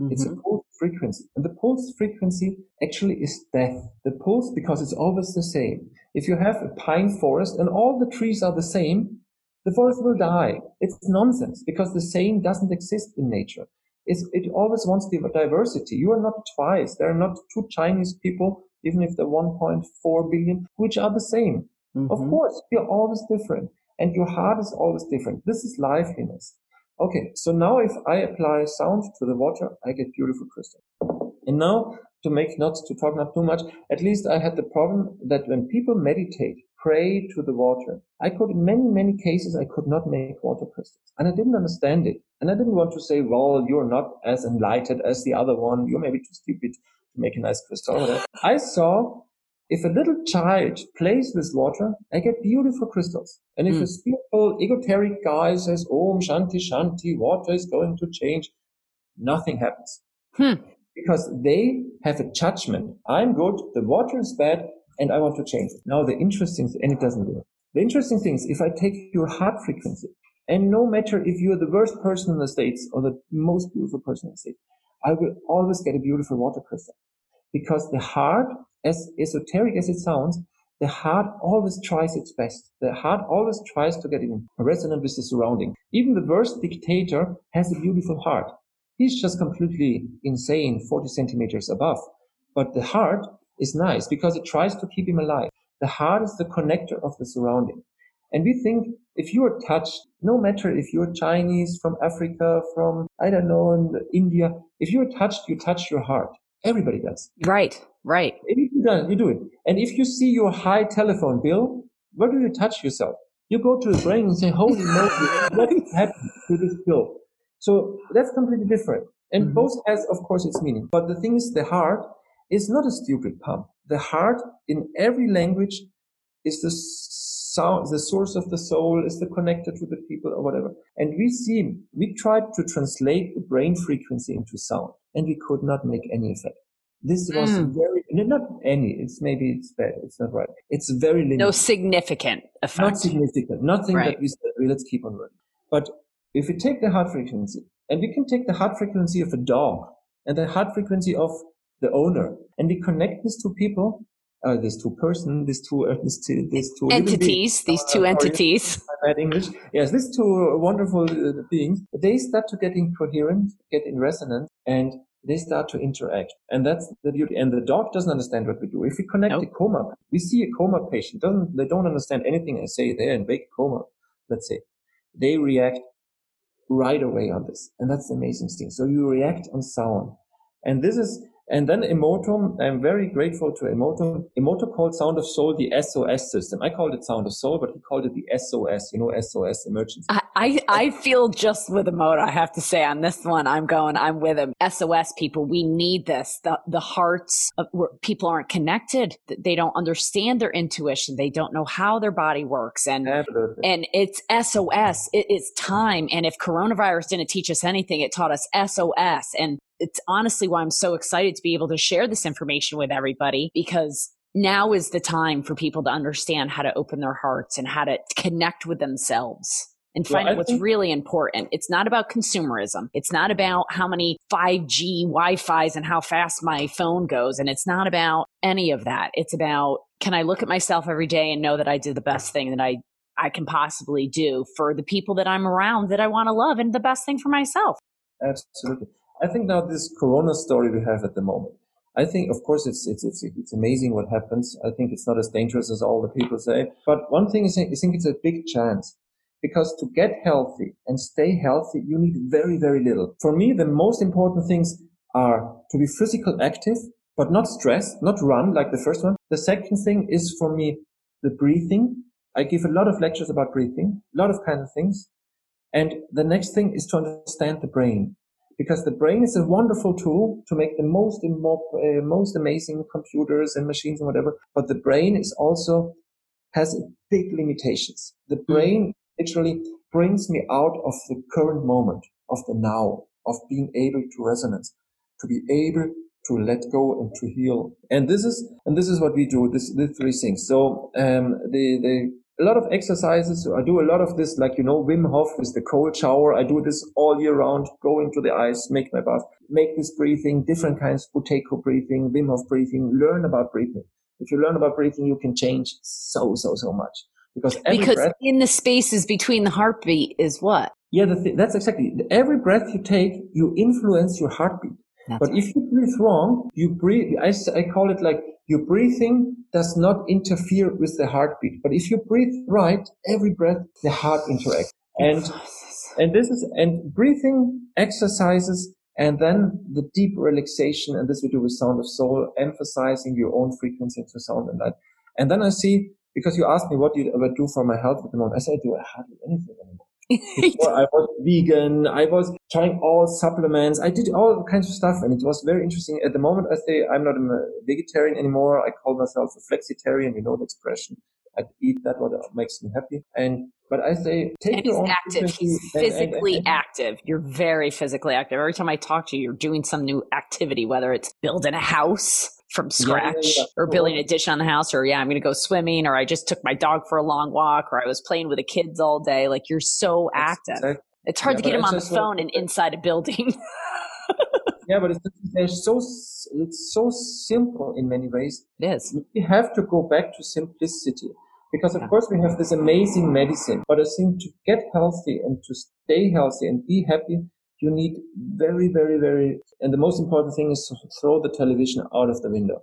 S2: Mm-hmm. It's a mm-hmm. pulse frequency. And the pulse frequency actually is death. The pulse, because it's always the same. If you have a pine forest and all the trees are the same, the forest will die. It's nonsense because the same doesn't exist in nature. It's, it always wants diversity. You are not twice. There are not two Chinese people, even if they're 1.4 billion, which are the same. Mm-hmm. Of course, you're always different and your heart is always different. This is liveliness. Okay, so now if I apply sound to the water, I get beautiful crystal. And now to make not to talk not too much, at least I had the problem that when people meditate, pray to the water, I could in many, many cases I could not make water crystals. And I didn't understand it. And I didn't want to say, well, you're not as enlightened as the other one. You're maybe too stupid to make a nice crystal. (laughs) I saw if a little child plays with water, I get beautiful crystals. And if mm. a spiritual, egoteric guy says, Om Shanti Shanti, water is going to change, nothing happens. Hmm. Because they have a judgment. I'm good, the water is bad, and I want to change it. Now, the interesting thing, and it doesn't work. The interesting thing is if I take your heart frequency, and no matter if you're the worst person in the States or the most beautiful person in the States, I will always get a beautiful water crystal. Because the heart as esoteric as it sounds, the heart always tries its best. The heart always tries to get in resonance with the surrounding. Even the worst dictator has a beautiful heart. He's just completely insane 40 centimeters above. But the heart is nice because it tries to keep him alive. The heart is the connector of the surrounding. And we think if you are touched, no matter if you're Chinese, from Africa, from, I don't know, India, if you're touched, you touch your heart. Everybody does.
S1: Right, right.
S2: If you do, you do it. And if you see your high telephone bill, where do you touch yourself? You go to the brain and say, holy (laughs) moly, what happened to this bill? So that's completely different. And mm-hmm. both has, of course, its meaning. But the thing is, the heart is not a stupid pump. The heart in every language is the sound, the source of the soul, is the connector to the people or whatever. And we see, we tried to translate the brain frequency into sound and we could not make any effect. This was mm. very, not any, it's maybe it's bad, it's not right. It's very limited.
S1: No significant effect.
S2: Not significant. Nothing right. that we said, let's keep on working. But if we take the heart frequency, and we can take the heart frequency of a dog and the heart frequency of the owner, and we connect these two people, uh, these two person, these two, uh, these two, these two
S1: entities, these uh, two entities. (laughs)
S2: Bad English. Yes, these two wonderful uh, beings. They start to get in coherent, get in resonance, and they start to interact. And that's the beauty. And the dog doesn't understand what we do. If we connect nope. a coma, we see a coma patient, doesn't, they don't understand anything I say there in wake coma, let's say. They react right away on this. And that's the amazing thing. So you react on sound. And this is, And then Emoto, I'm very grateful to Emoto. Emoto called Sound of Soul the SOS system. I called it Sound of Soul, but he called it the SOS, you know, SOS emergency.
S1: I, I, I feel just with Emoto, I have to say on this one, I'm going, I'm with him. SOS people, we need this. The, the hearts of where people aren't connected. They don't understand their intuition. They don't know how their body works. And, Absolutely. and it's SOS. It, it's time. And if coronavirus didn't teach us anything, it taught us SOS. And it's honestly why I'm so excited to be able to share this information with everybody because now is the time for people to understand how to open their hearts and how to connect with themselves and find well, out what's think- really important. It's not about consumerism. It's not about how many 5G Wi-Fi's and how fast my phone goes. And it's not about any of that. It's about, can I look at myself every day and know that I did the best thing that I, I can possibly do for the people that I'm around that I want to love and the best thing for myself.
S2: Absolutely. I think now this Corona story we have at the moment. I think, of course, it's it's it's it's amazing what happens. I think it's not as dangerous as all the people say. But one thing is, I think it's a big chance because to get healthy and stay healthy, you need very very little. For me, the most important things are to be physical active, but not stressed, not run like the first one. The second thing is for me the breathing. I give a lot of lectures about breathing, a lot of kind of things. And the next thing is to understand the brain because the brain is a wonderful tool to make the most uh, most amazing computers and machines and whatever. But the brain is also has big limitations. The mm. brain literally brings me out of the current moment, of the now, of being able to resonance, to be able to let go and to heal. And this is and this is what we do. This the three things. So um, the the a lot of exercises. I do a lot of this, like, you know, Wim Hof with the cold shower. I do this all year round, go into the ice, make my bath, make this breathing, different kinds, Buteyko breathing, Wim Hof breathing, learn about breathing. If you learn about breathing, you can change so, so, so much. Because
S1: because
S2: breath,
S1: in the spaces between the heartbeat is what?
S2: Yeah, th- that's exactly. Every breath you take, you influence your heartbeat. That's but if you breathe wrong, you breathe, I, I call it like your breathing does not interfere with the heartbeat. But if you breathe right, every breath, the heart interacts. And, (laughs) and this is, and breathing exercises and then the deep relaxation. And this we do with Sound of Soul, emphasizing your own frequency into sound and light. And then I see, because you asked me what you ever do for my health at the moment, I say I do hardly anything anymore. Before I was vegan. I was trying all supplements. I did all kinds of stuff and it was very interesting. At the moment, I say I'm not a vegetarian anymore. I call myself a flexitarian. You know the expression. I eat that what makes me happy. And but I say take
S1: and
S2: your
S1: he's active. He's physically and, and, active. You're very physically active. Every time I talk to you, you're doing some new activity, whether it's building a house from scratch yeah, yeah, yeah. or building a dish on the house or yeah i'm going to go swimming or i just took my dog for a long walk or i was playing with the kids all day. Like you're so active. exactly. it's hard to get him on the phone and inside a building. (laughs)
S2: Yeah but it's, so it's so simple in many ways.
S1: It is.
S2: We have to go back to simplicity because of course we have this amazing medicine but i think to get healthy and to stay healthy and be happy you need very, very, very, and the most important thing is to throw the television out of the window.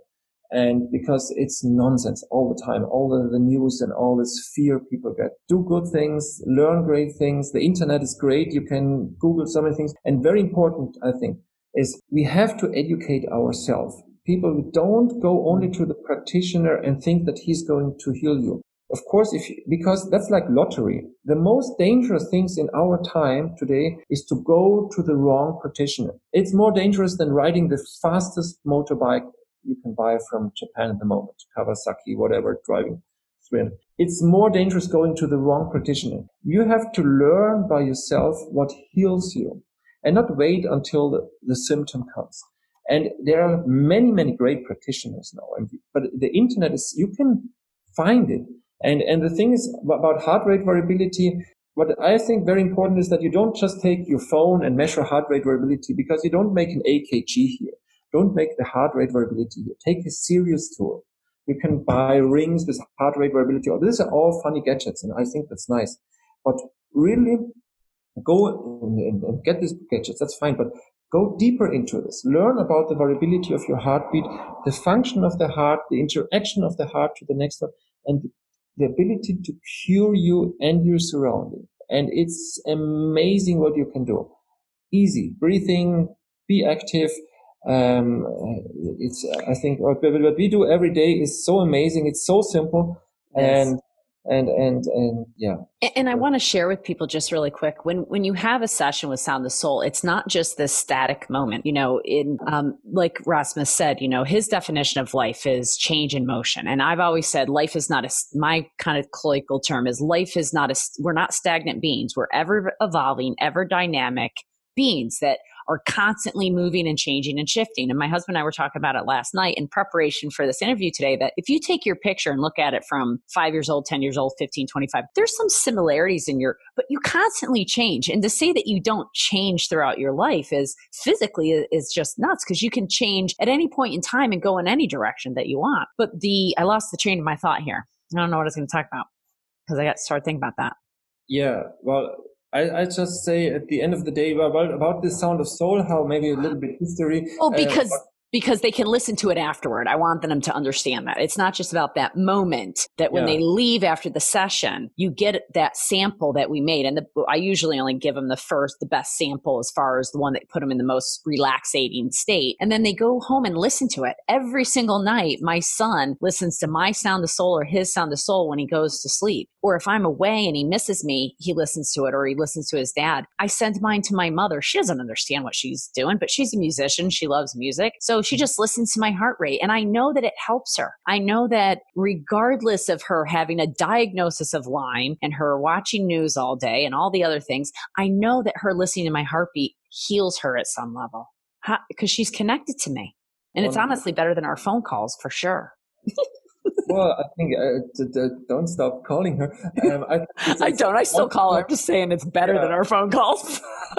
S2: And because it's nonsense all the time, all the, the news and all this fear people get. Do good things, learn great things. The internet is great. You can Google so many things. And very important, I think, is we have to educate ourselves. People don't go only to the practitioner and think that he's going to heal you. Of course, if you, because that's like lottery. The most dangerous things in our time today is to go to the wrong practitioner. It's more dangerous than riding the fastest motorbike you can buy from Japan at the moment, Kawasaki, whatever, driving 300. It's more dangerous going to the wrong practitioner. You have to learn by yourself what heals you and not wait until the, the symptom comes. And there are many, many great practitioners now. But the internet is, you can find it. And, and the thing is about heart rate variability, what I think very important is that you don't just take your phone and measure heart rate variability because you don't make an EKG here. Don't make the heart rate variability here. Take a serious tool. You can buy rings with heart rate variability. Oh, these are all funny gadgets, and I think that's nice. But really, go and, and, and get these gadgets. That's fine. But go deeper into this. Learn about the variability of your heartbeat, the function of the heart, the interaction of the heart to the next one, and the ability to cure you and your surrounding. And it's amazing what you can do. Easy breathing, be active. Um, it's, I think what we do every day is so amazing. It's so simple. Yes. And and and and yeah.
S1: And, and i want to share with people just really quick when when you have a session with sound the soul it's not just this static moment you know in um, like rasmus said you know his definition of life is change in motion. And i've always said life is not a my kind of colloquial term is life is not a we're not stagnant beings. We're ever evolving ever dynamic beings that are constantly moving and changing and shifting. And my husband and I were talking about it last night in preparation for this interview today that if you take your picture and look at it from five years old, 10 years old, 15, 25, there's some similarities in your, but you constantly change. And to say that you don't change throughout your life is physically is just nuts because you can change at any point in time and go in any direction that you want. But the, I lost the train of my thought here. I don't know what I was going to talk about because I got to start thinking about that.
S2: Yeah. Well, I, I just say at the end of the day about about this sound of soul, how maybe a little bit history.
S1: Oh, because uh, because they can listen to it afterward. I want them to understand that. It's not just about that moment that when yeah. they leave after the session, you get that sample that we made. And the, I usually only give them the first, the best sample as far as the one that put them in the most relaxating state. And then they go home and listen to it every single night. My son listens to my sound of soul or his sound of soul when he goes to sleep. Or if I'm away and he misses me, he listens to it or he listens to his dad. I send mine to my mother. She doesn't understand what she's doing, but she's a musician. She loves music. So she just listens to my heart rate. And I know that it helps her. I know that regardless of her having a diagnosis of Lyme and her watching news all day and all the other things, I know that her listening to my heartbeat heals her at some level because she's connected to me. And it's honestly better than our phone calls for sure. (laughs)
S2: well, I think uh, don't stop calling her. Um,
S1: I, (laughs) I, don't. I still call her. I'm just saying it's better yeah. than our phone calls. (laughs)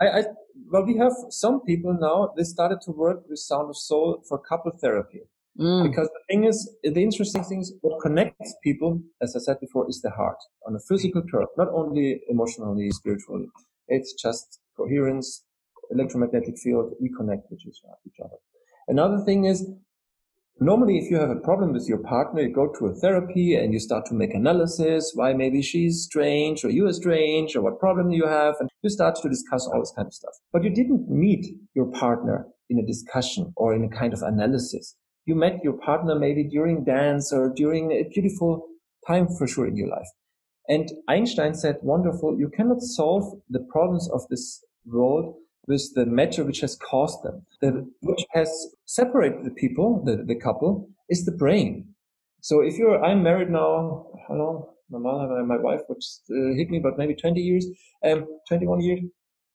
S2: I, I, well, we have some people now, they started to work with Sound of Soul for couple therapy. Mm. Because the thing is, the interesting thing is what connects people, as I said before, is the heart on a physical term, not only emotionally, spiritually. It's just coherence, electromagnetic field. We connect with each other. Another thing is Normally, if you have a problem with your partner, you go to a therapy and you start to make analysis, why maybe she's strange or you are strange or what problem you have. And you start to discuss all this kind of stuff. But you didn't meet your partner in a discussion or in a kind of analysis. You met your partner maybe during dance or during a beautiful time for sure in your life. And Einstein said, wonderful, you cannot solve the problems of this world with the matter which has caused them. The, which has separated the people, the, the couple, is the brain. So if you're, I'm married now, how long? My mother, and my wife, which uh, hit me about maybe 20 years, um, 21 years.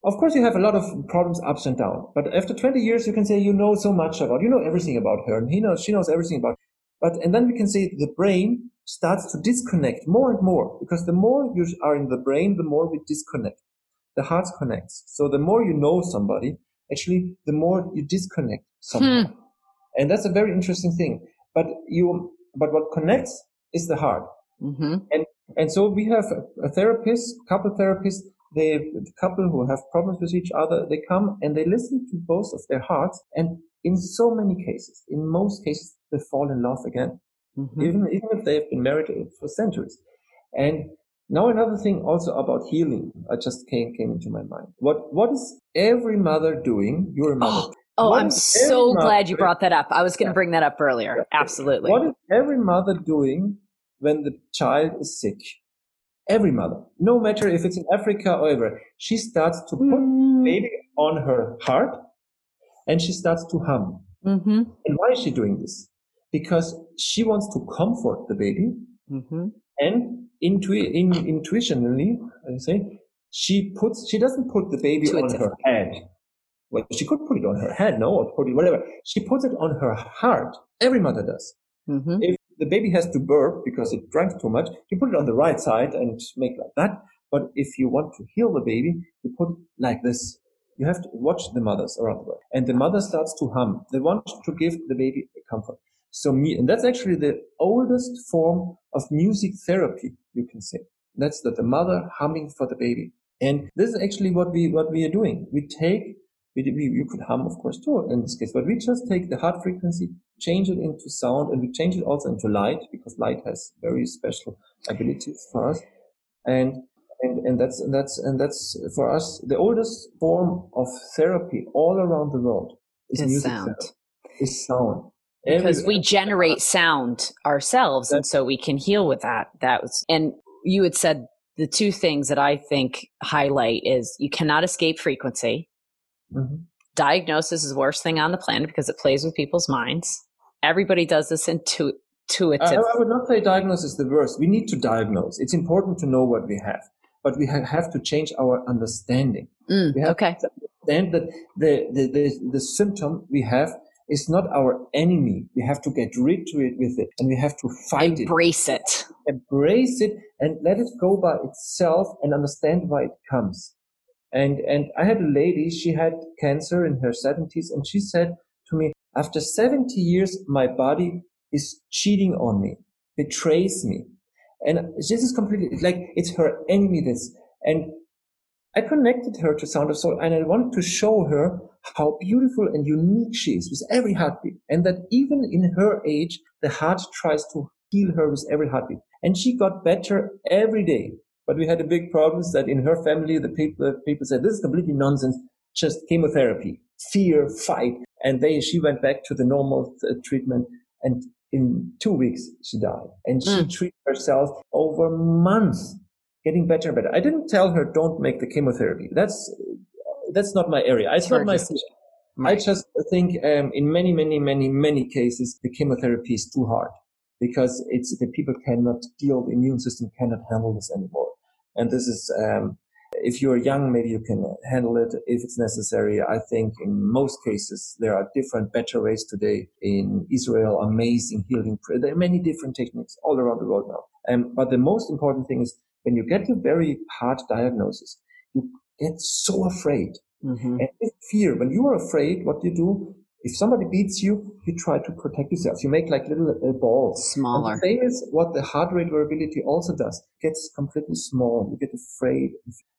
S2: Of course, you have a lot of problems ups and downs. But after 20 years, you can say you know so much about, you know everything about her, and he knows, she knows everything about. But and then we can say the brain starts to disconnect more and more because the more you are in the brain, the more we disconnect the heart connects. So the more you know somebody, actually, the more you disconnect someone. Hmm. And that's a very interesting thing. But you, but what connects is the heart. Mm-hmm. And, and so we have a, a therapist, couple therapists, they, the couple who have problems with each other, they come and they listen to both of their hearts. And in so many cases, in most cases, they fall in love again. Mm-hmm. Even, even if they have been married for centuries. And now another thing also about healing, I just came came into my mind. What what is every mother doing? You're a mother.
S1: Oh, oh I'm so glad you brought that up. I was going to bring that up earlier. Absolutely.
S2: What is every mother doing when the child is sick? Every mother, no matter if it's in Africa or ever, she starts to put mm. baby on her heart and she starts to hum. Mm-hmm. And why is she doing this? Because she wants to comfort the baby mm-hmm. and intu- in, intuitionally, I say, she puts, she doesn't put the baby on her head. Well, she could put it on her head, no, or put it, whatever. She puts it on her heart. Every mother does. Mm-hmm. If the baby has to burp because it drank too much, you put it on the right side and make like that. But if you want to heal the baby, you put it like this. You have to watch the mothers around the world. And the mother starts to hum. They want to give the baby comfort. So me, and that's actually the oldest form of music therapy, you can say. That's that the mother humming for the baby. And this is actually what we, what we are doing. We take, we, we, you could hum, of course, too, in this case, but we just take the heart frequency, change it into sound, and we change it also into light, because light has very special abilities for us. And and, and that's and that's and that's for us the oldest form of therapy all around the world is, music
S1: sound.
S2: therapy. Is sound.
S1: Because we generate sound ourselves, and so we can heal with that. That was, and you had said the two things that I think highlight is you cannot escape frequency. Mm-hmm. Diagnosis is the worst thing on the planet because it plays with people's minds. Everybody does this intu- intuitive.
S2: I, I would not say diagnosis is the worst. We need to diagnose. It's important to know what we have, but we have to change our understanding.
S1: Mm,
S2: we have
S1: okay.
S2: to understand that the, the, the, the symptom we have is not our enemy. We have to get rid of it with it and we have to fight it.
S1: Embrace
S2: it.
S1: it.
S2: Embrace it and let it go by itself and understand why it comes. And, and I had a lady, she had cancer in her seventies and she said to me, after 70 years, my body is cheating on me, betrays me. And this is completely like it's her enemy. This and I connected her to Sound of Soul and I wanted to show her how beautiful and unique she is with every heartbeat. And that even in her age, the heart tries to heal her with every heartbeat. And she got better every day. But we had a big problem that in her family, the people, people said, this is completely nonsense. Just chemotherapy, fear, fight. And they, she went back to the normal uh, treatment. And in two weeks, she died. And she mm. treated herself over months, getting better and better. I didn't tell her, don't make the chemotherapy. That's, that's not my area. It's not my Right. I just think um, in many, many, many, many cases, the chemotherapy is too hard because it's the people cannot deal, the immune system cannot handle this anymore. And this is, um, if you're young, maybe you can handle it if it's necessary. I think in most cases, there are different, better ways today in Israel, amazing healing. There are many different techniques all around the world now. Um, but the most important thing is when you get a very hard diagnosis, you get so afraid. Mm-hmm. And with fear, when you are afraid, what do you do? If somebody beats you, you try to protect yourself. You make like little uh, balls.
S1: Smaller.
S2: And the same is what the heart rate variability also does. It gets completely small. You get afraid.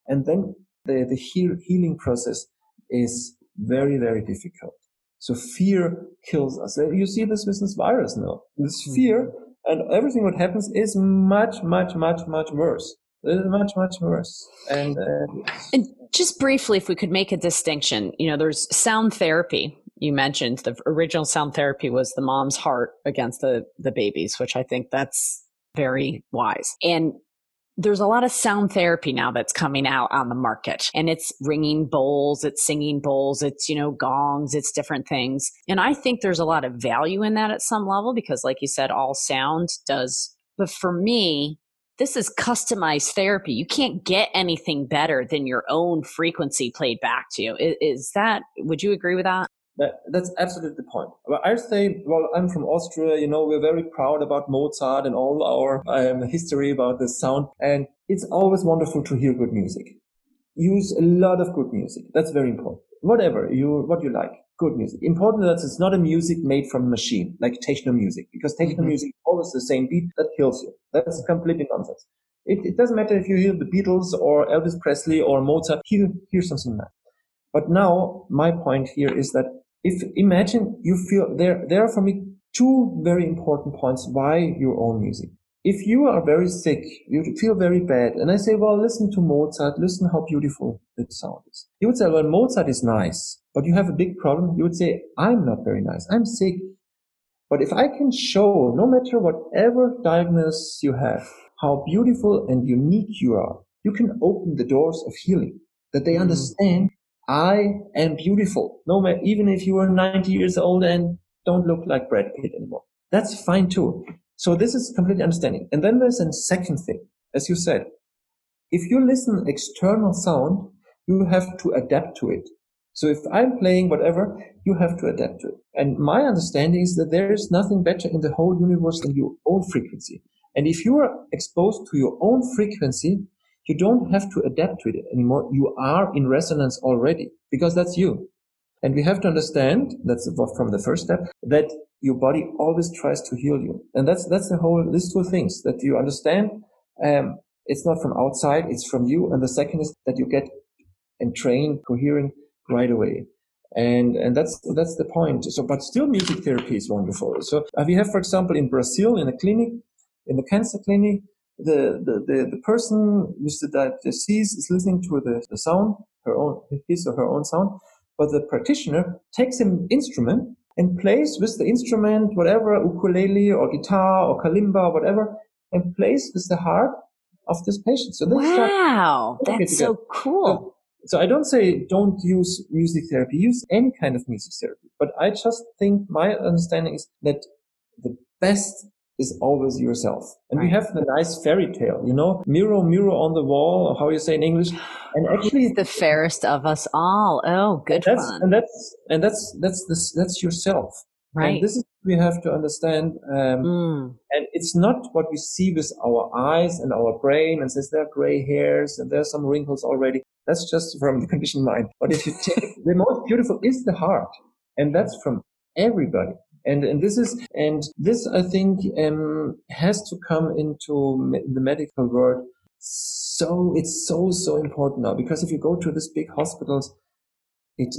S2: And then the, the heal, healing process is very, very difficult. So fear kills us. You see this with this virus now. This mm-hmm. fear and everything what happens is much, much, much, much worse. It is much, much worse. And, uh,
S1: and just briefly, if we could make a distinction, you know, there's sound therapy. You mentioned the original sound therapy was the mom's heart against the, the babies, which I think that's very wise. And there's a lot of sound therapy now that's coming out on the market and it's ringing bowls, it's singing bowls, it's, you know, gongs, it's different things. And I think there's a lot of value in that at some level because like you said, all sound does. But for me, this is customized therapy. You can't get anything better than your own frequency played back to you. Is, that, would you agree with that?
S2: That, that's absolutely the point. I say, well, I'm from Austria. You know, we're very proud about Mozart and all our um, history about the sound. And it's always wonderful to hear good music. Use a lot of good music. That's very important. Whatever you, what you like, good music. Important that it's not a music made from a machine, like techno music, because techno mm-hmm. music always the same beat that kills you. That's completely nonsense. It, it, doesn't matter if you hear the Beatles or Elvis Presley or Mozart. Hear, hear something nice. But now my point here is that if imagine you feel there, there are for me two very important points why your own music. If you are very sick, you feel very bad, and I say, well, listen to Mozart, listen how beautiful the sound is. You would say, well, Mozart is nice, but you have a big problem. You would say, I'm not very nice. I'm sick. But if I can show, no matter whatever diagnosis you have, how beautiful and unique you are, you can open the doors of healing, that they mm. understand I am beautiful. No matter, even if you are 90 years old and don't look like Brad Pitt anymore. That's fine too. So this is completely understanding. And then there's a second thing, as you said, if you listen external sound, you have to adapt to it. So if I'm playing whatever, you have to adapt to it. And my understanding is that there is nothing better in the whole universe than your own frequency. And if you are exposed to your own frequency, you don't have to adapt to it anymore. You are in resonance already because that's you. And we have to understand that's from the first step that your body always tries to heal you. And that's, that's the whole, these two things that you understand. Um, it's not from outside. It's from you. And the second is that you get and train coherent right away. And, and that's, that's the point. So, but still music therapy is wonderful. So uh, we have, for example, in Brazil, in a clinic, in the cancer clinic, the, the, the, the person with the disease is listening to the, the sound, her own, his or her own sound, but the practitioner takes an instrument and plays with the instrument, whatever, ukulele or guitar or kalimba or whatever, and plays with the heart of this patient.
S1: So wow, that's so cool.
S2: So, so I don't say don't use music therapy, use any kind of music therapy. But I just think my understanding is that the best is always yourself. And right. we have the nice fairy tale, you know, mirror, mirror on the wall, or how you say in English.
S1: And actually, the fairest of us all. Oh, good
S2: and that's,
S1: fun.
S2: And that's and that's that's this that's yourself.
S1: Right.
S2: And this is we have to understand. Um, mm. And it's not what we see with our eyes and our brain and says there are gray hairs and there's some wrinkles already. That's just from the conditioned mind. But if you take the most beautiful is the heart, and that's from everybody. And, and this is, and this I think, um, has to come into me- the medical world. So it's so, so important now because if you go to these big hospitals, it,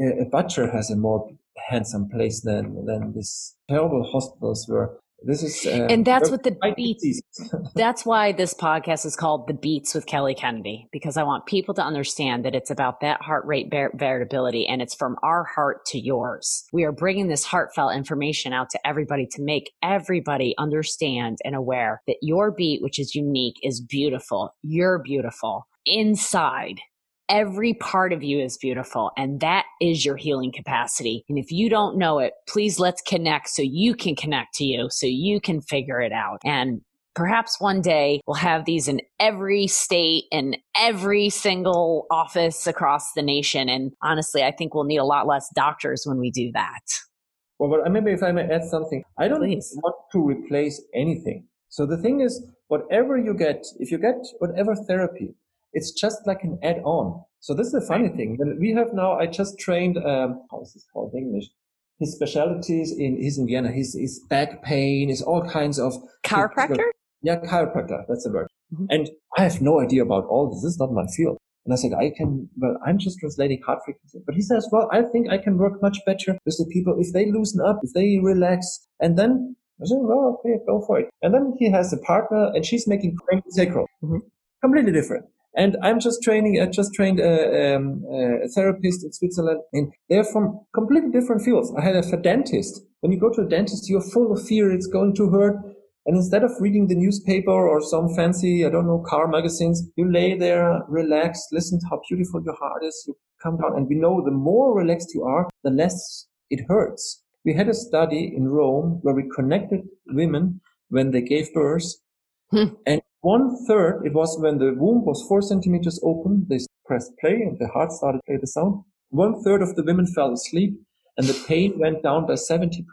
S2: uh, a butcher has a more handsome place than, than these terrible hospitals where this is,
S1: uh, and that's what the beats. (laughs) that's why this podcast is called "The Beats with Kelly Kennedy" because I want people to understand that it's about that heart rate variability, and it's from our heart to yours. We are bringing this heartfelt information out to everybody to make everybody understand and aware that your beat, which is unique, is beautiful. You're beautiful inside Every part of you is beautiful, and that is your healing capacity. And if you don't know it, please let's connect so you can connect to you, so you can figure it out. And perhaps one day we'll have these in every state and every single office across the nation. And honestly, I think we'll need a lot less doctors when we do that.
S2: Well, but uh, maybe if I may add something, I don't Please. want to replace anything. So the thing is, whatever you get, if you get whatever therapy, it's just like an add-on. So this is a funny thing. When we have now, I just trained, um, how is this called in English? His specialties in, he's in Vienna. His, his back pain is all kinds of
S1: chiropractor.
S2: Yeah, chiropractor. That's the word. Mm-hmm. And I have no idea about all this. This is not my field. And I said, I can, well, I'm just translating heart frequency. But he says, well, I think I can work much better with the people if they loosen up, if they relax. And then I said, well, okay, go for it. And then he has a partner and she's making sacral. Mm-hmm. Completely different. And I'm just training, I just trained a, um, a, therapist in Switzerland and they're from completely different fields. I had a dentist. When you go to a dentist, you're full of fear. It's going to hurt. And instead of reading the newspaper or some fancy, I don't know, car magazines, you lay there, relax, listen to how beautiful your heart is. You come down and we know the more relaxed you are, the less it hurts. We had a study in Rome where we connected women when they gave birth hmm. and one third, it was when the womb was four centimeters open, they pressed play and the heart started to play the sound. One third of the women fell asleep and the pain went down by 70%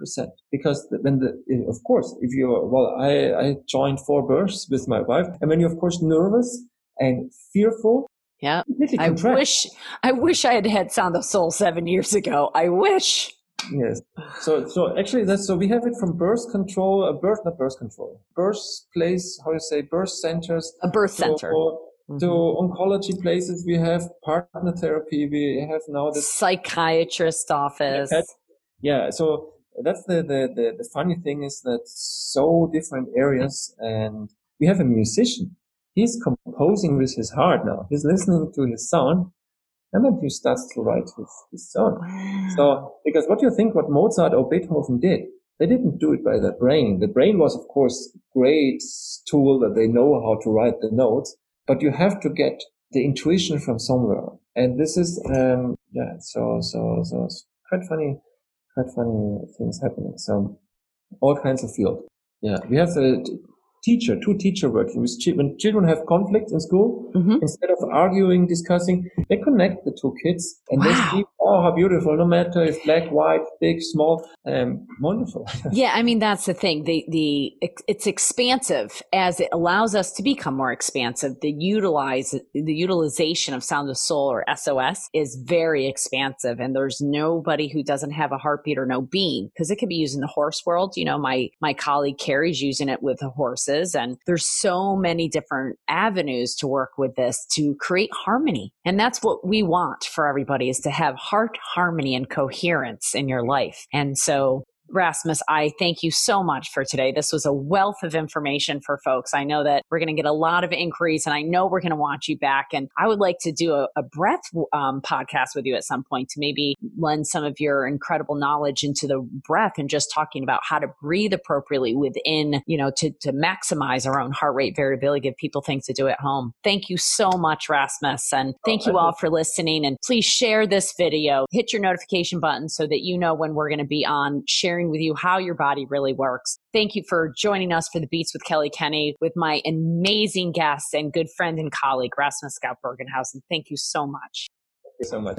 S2: because when the, eh, of course, if you're, well, I, I joined four births with my wife and when you're of course nervous and fearful,
S1: yeah. I wish, I wish I had had Sound of Soul seven years ago. I wish.
S2: Yes. So, so actually, that's so we have it from birth control, a birth, not birth control, birth place, how you say, birth centers,
S1: a birth center.
S2: mm-hmm. To oncology places, we have partner therapy. We have now the
S1: psychiatrist office.
S2: Yeah. So that's the, the, the, the funny thing is that so different areas and we have a musician. He's composing with his heart now. He's listening to his sound and then he starts to write his, his song. Wow. So, because what do you think what Mozart or Beethoven did? They didn't do it by their brain. The brain was, of course, great tool that they know how to write the notes, but you have to get the intuition from somewhere. And this is, um, yeah, so, so, so quite funny, quite funny things happening. So all kinds of field. Yeah. We have the teacher, two teacher working with when children have conflicts in school, mm-hmm. instead of arguing, discussing, they connect the two kids and wow. they see, oh, how beautiful, no matter if black, white, big, small, um, wonderful. (laughs)
S1: yeah. I mean, that's the thing. The, the, it's expansive as it allows us to become more expansive. The utilize, the utilization of sound of soul or SOS is very expansive. And there's nobody who doesn't have a heartbeat or no being because it can be used in the horse world. You know, my, my colleague Carrie's using it with the horses and there's so many different avenues to work with this to create harmony. And that's what we want for everybody is to have heart harmony and coherence in your life. And so Rasmus, I thank you so much for today. This was a wealth of information for folks. I know that we're going to get a lot of inquiries and I know we're going to want you back. And I would like to do a, a breath um, podcast with you at some point to maybe lend some of your incredible knowledge into the breath and just talking about how to breathe appropriately within, you know, to, to maximize our own heart rate variability, give people things to do at home. Thank you so much, Rasmus. And thank oh, you all for listening. And please share this video, hit your notification button so that you know when we're going to be on sharing with you how your body really works. Thank you for joining us for the Beats with Kelly Kenny with my amazing guest and good friend and colleague, Rasmus Gaupp Bergenhausen. Thank you so much.
S2: Thank you so much.